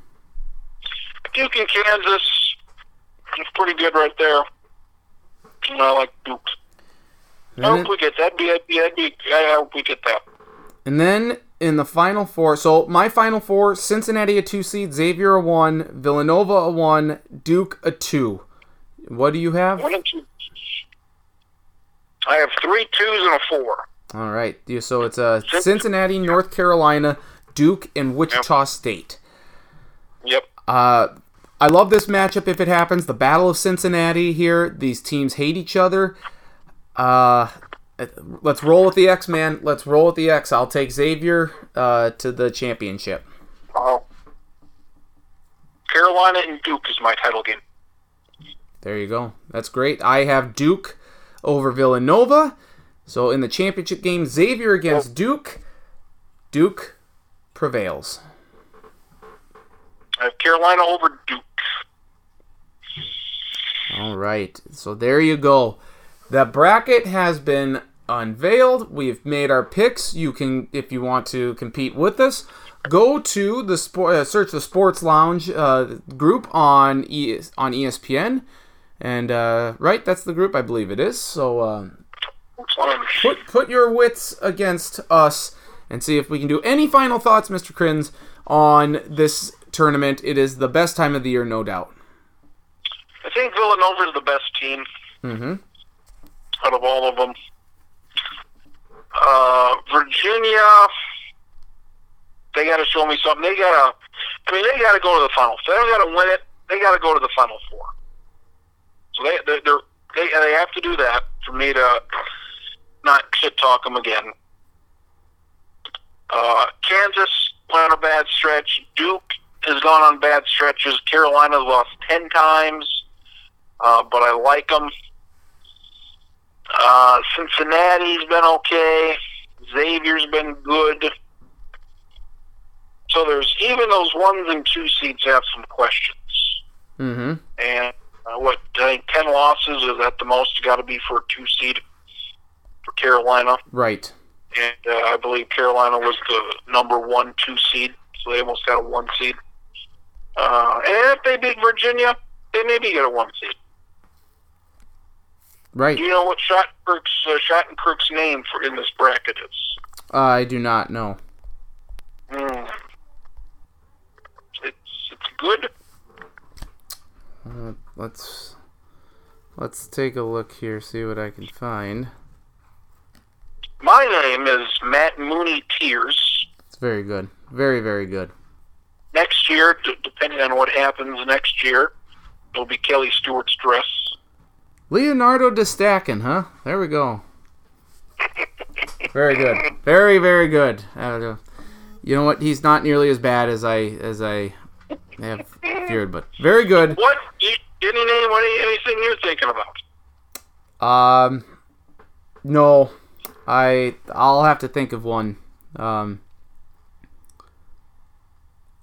Duke and Kansas. It's pretty good right there. I like Duke. I hope we get that. Be, be, be, I hope we get that. and then in the Final Four, so my Final Four: Cincinnati a two seed, Xavier a one, Villanova a one, Duke a two. What do you have? One and two. I have three twos and a four. All right. So it's uh, Cincinnati, North Carolina, Duke, and Wichita State. Yep. Uh, I love this matchup if it happens. The Battle of Cincinnati here. These teams hate each other. Uh, let's roll with the X, man. Let's roll with the X. I'll take Xavier uh, to the championship. Uh, Carolina and Duke is my title game. There you go. That's great. I have Duke over Villanova. So in the championship game, Xavier against Duke. Duke prevails. I have Carolina over Duke. All right. So there you go. The bracket has been unveiled. We've made our picks. You can, if you want to compete with us, go to the sport, uh, search the Sports Lounge uh, group on e- on ESPN, and uh, right, that's the group I believe it is. So uh, Um, put put your wits against us and see if we can do any final thoughts, Mr. Kriens, on this tournament. It is the best time of the year, no doubt. I think Villanova is the best team Mm-hmm. Out of all of them. Uh, Virginia, they got to show me something. They got to, I mean, they got to go to the final. They got to win it, they got to go to the final four. So they they're, they they have to do that for me to not shit talk them again. Uh, Kansas went on a bad stretch. Duke has gone on bad stretches. Carolina's lost ten times. uh, but I like them. Uh, Cincinnati's been okay. Xavier's been good. So there's even those ones and two seeds have some questions. Mm-hmm. And uh, what I think ten losses is at the most got to be for a two seed for Carolina. Right. And uh, I believe Carolina was the number one two seed, so they almost got a one seed. Uh, and if they beat Virginia, they maybe get a one seed. Right. Do you know what Shattenkirk's, uh, Shattenkirk's name for in this bracket is? I do not know. Mm. It's it's good. Uh, let's let's take a look here, see what I can find. My name is Matt Mooney Tears. It's very good. Very, very good. Next year, d- depending on what happens next year, it'll be Kelly Stewart's dress. Leonardo Destakin, huh? There we go. Very good. Very, very good. Uh, you know what? He's not nearly as bad as I as I have feared, but very good. What? You, any name? Any, anything you're thinking about? Um, no, I I'll have to think of one. Um,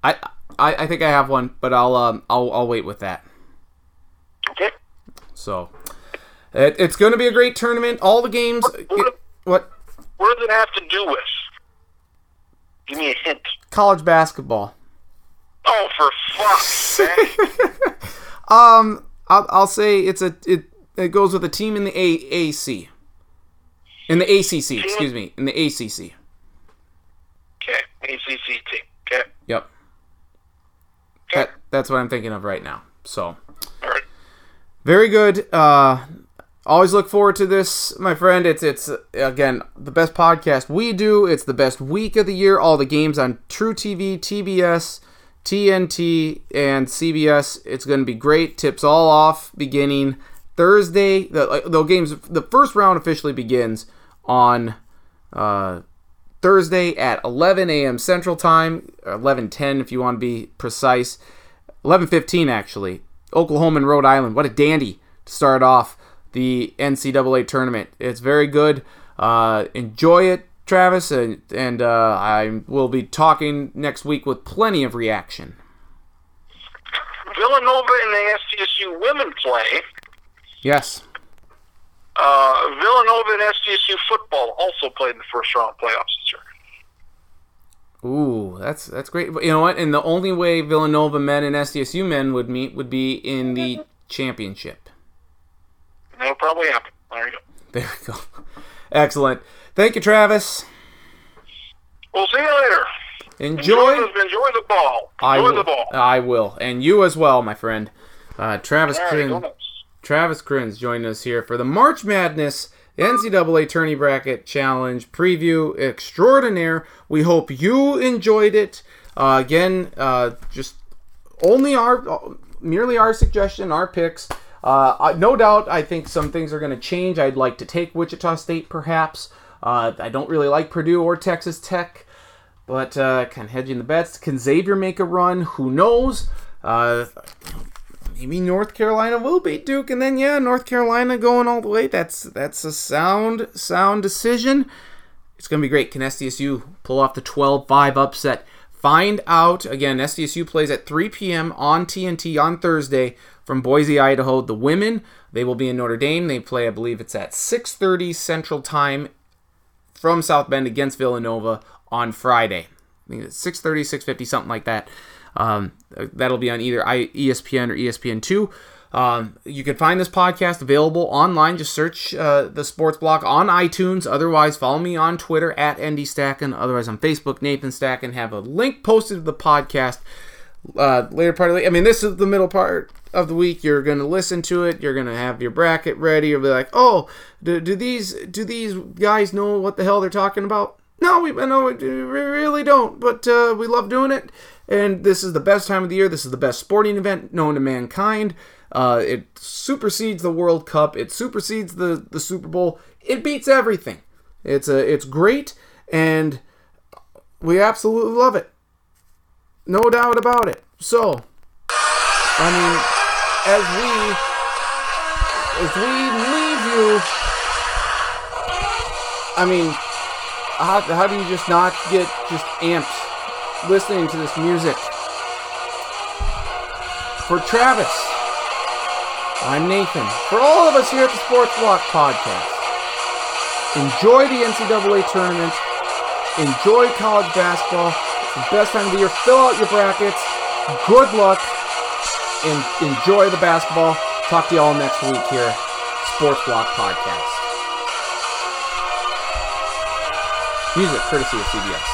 I I, I think I have one, but I'll um I'll I'll wait with that. Okay. So, it, it's going to be a great tournament. All the games. What, What what does it have to do with? Give me a hint. college basketball? Oh, for fuck's sake! Um, I'll, I'll say it's a it it goes with a team in the AAC, in the ACC. Excuse me, in the ACC. Okay, ACC team. Okay, Yep. That that's what I'm thinking of right now. So. Very good. Uh, always look forward to this, my friend. It's it's again the best podcast we do. It's the best week of the year. All the games on truTV, TBS, TNT, and CBS. It's going to be great. Tips all off beginning Thursday. The the games. The first round officially begins on. Uh, Thursday at 11 a.m. Central Time, 11:10 if you want to be precise. 11:15 actually. Oklahoma and Rhode Island. What a dandy to start off the NCAA tournament. It's very good. Uh, enjoy it, Travis, and and uh, I will be talking next week with plenty of reaction. Villanova and the SDSU women play. Yes. Uh, Villanova and SDSU football also played in the first round playoffs this year. Ooh, that's that's great. But you know what? And the only way Villanova men and SDSU men would meet would be in the championship. That'll probably happen. There you go. There we go. Excellent. Thank you, Travis. We'll see you later. Enjoy. Enjoy the, enjoy the ball. I Enjoy will. the ball. I will, and you as well, my friend. Uh, Travis Crin. Travis Kriens joining us here for the March Madness NCAA Tourney Bracket Challenge preview extraordinaire. We hope you enjoyed it. Uh, again, uh, just only our, merely our suggestion, our picks. Uh, no doubt, I think some things are going to change. I'd like to take Wichita State, perhaps. Uh, I don't really like Purdue or Texas Tech, but uh, kind of hedging the bets. Can Xavier make a run? Who knows? Maybe North Carolina will beat Duke, and then yeah, North Carolina going all the way. That's that's a sound sound decision. It's gonna be great. Can SDSU pull off the 12-5 upset? Find out again. SDSU plays at 3 p.m. on TNT on Thursday from Boise, Idaho. The women they will be in Notre Dame. They play, I believe it's at 6:30 Central Time from South Bend against Villanova on Friday. I think it's 6:30, 6:50, something like that. Um, that'll be on either ESPN or ESPN2. Um, you can find this podcast available online. Just search uh, the Sports Block on iTunes. Otherwise, follow me on Twitter at ND Stacken. Otherwise, on Facebook, Nathan Stacken. Have a link posted to the podcast uh, later part of the. I mean, this is the middle part of the week. You're going to listen to it. You're going to have your bracket ready. You'll be like, oh, do, do these do these guys know what the hell they're talking about? No, we no, we really don't. But uh, we love doing it, and this is the best time of the year. This is the best sporting event known to mankind. Uh, it supersedes the World Cup. It supersedes the the Super Bowl. It beats everything. It's a it's great, and we absolutely love it. No doubt about it. So, I mean, as we as we leave you, I mean, how, how do you just not get just amped listening to this music? For Travis, I'm Nathan. For all of us here at the Sports Block Podcast, enjoy the NCAA tournament. Enjoy college basketball. It's the best time of the year. Fill out your brackets. Good luck. And enjoy the basketball. Talk to you all next week here. Sports Block Podcast. Music courtesy of CBS.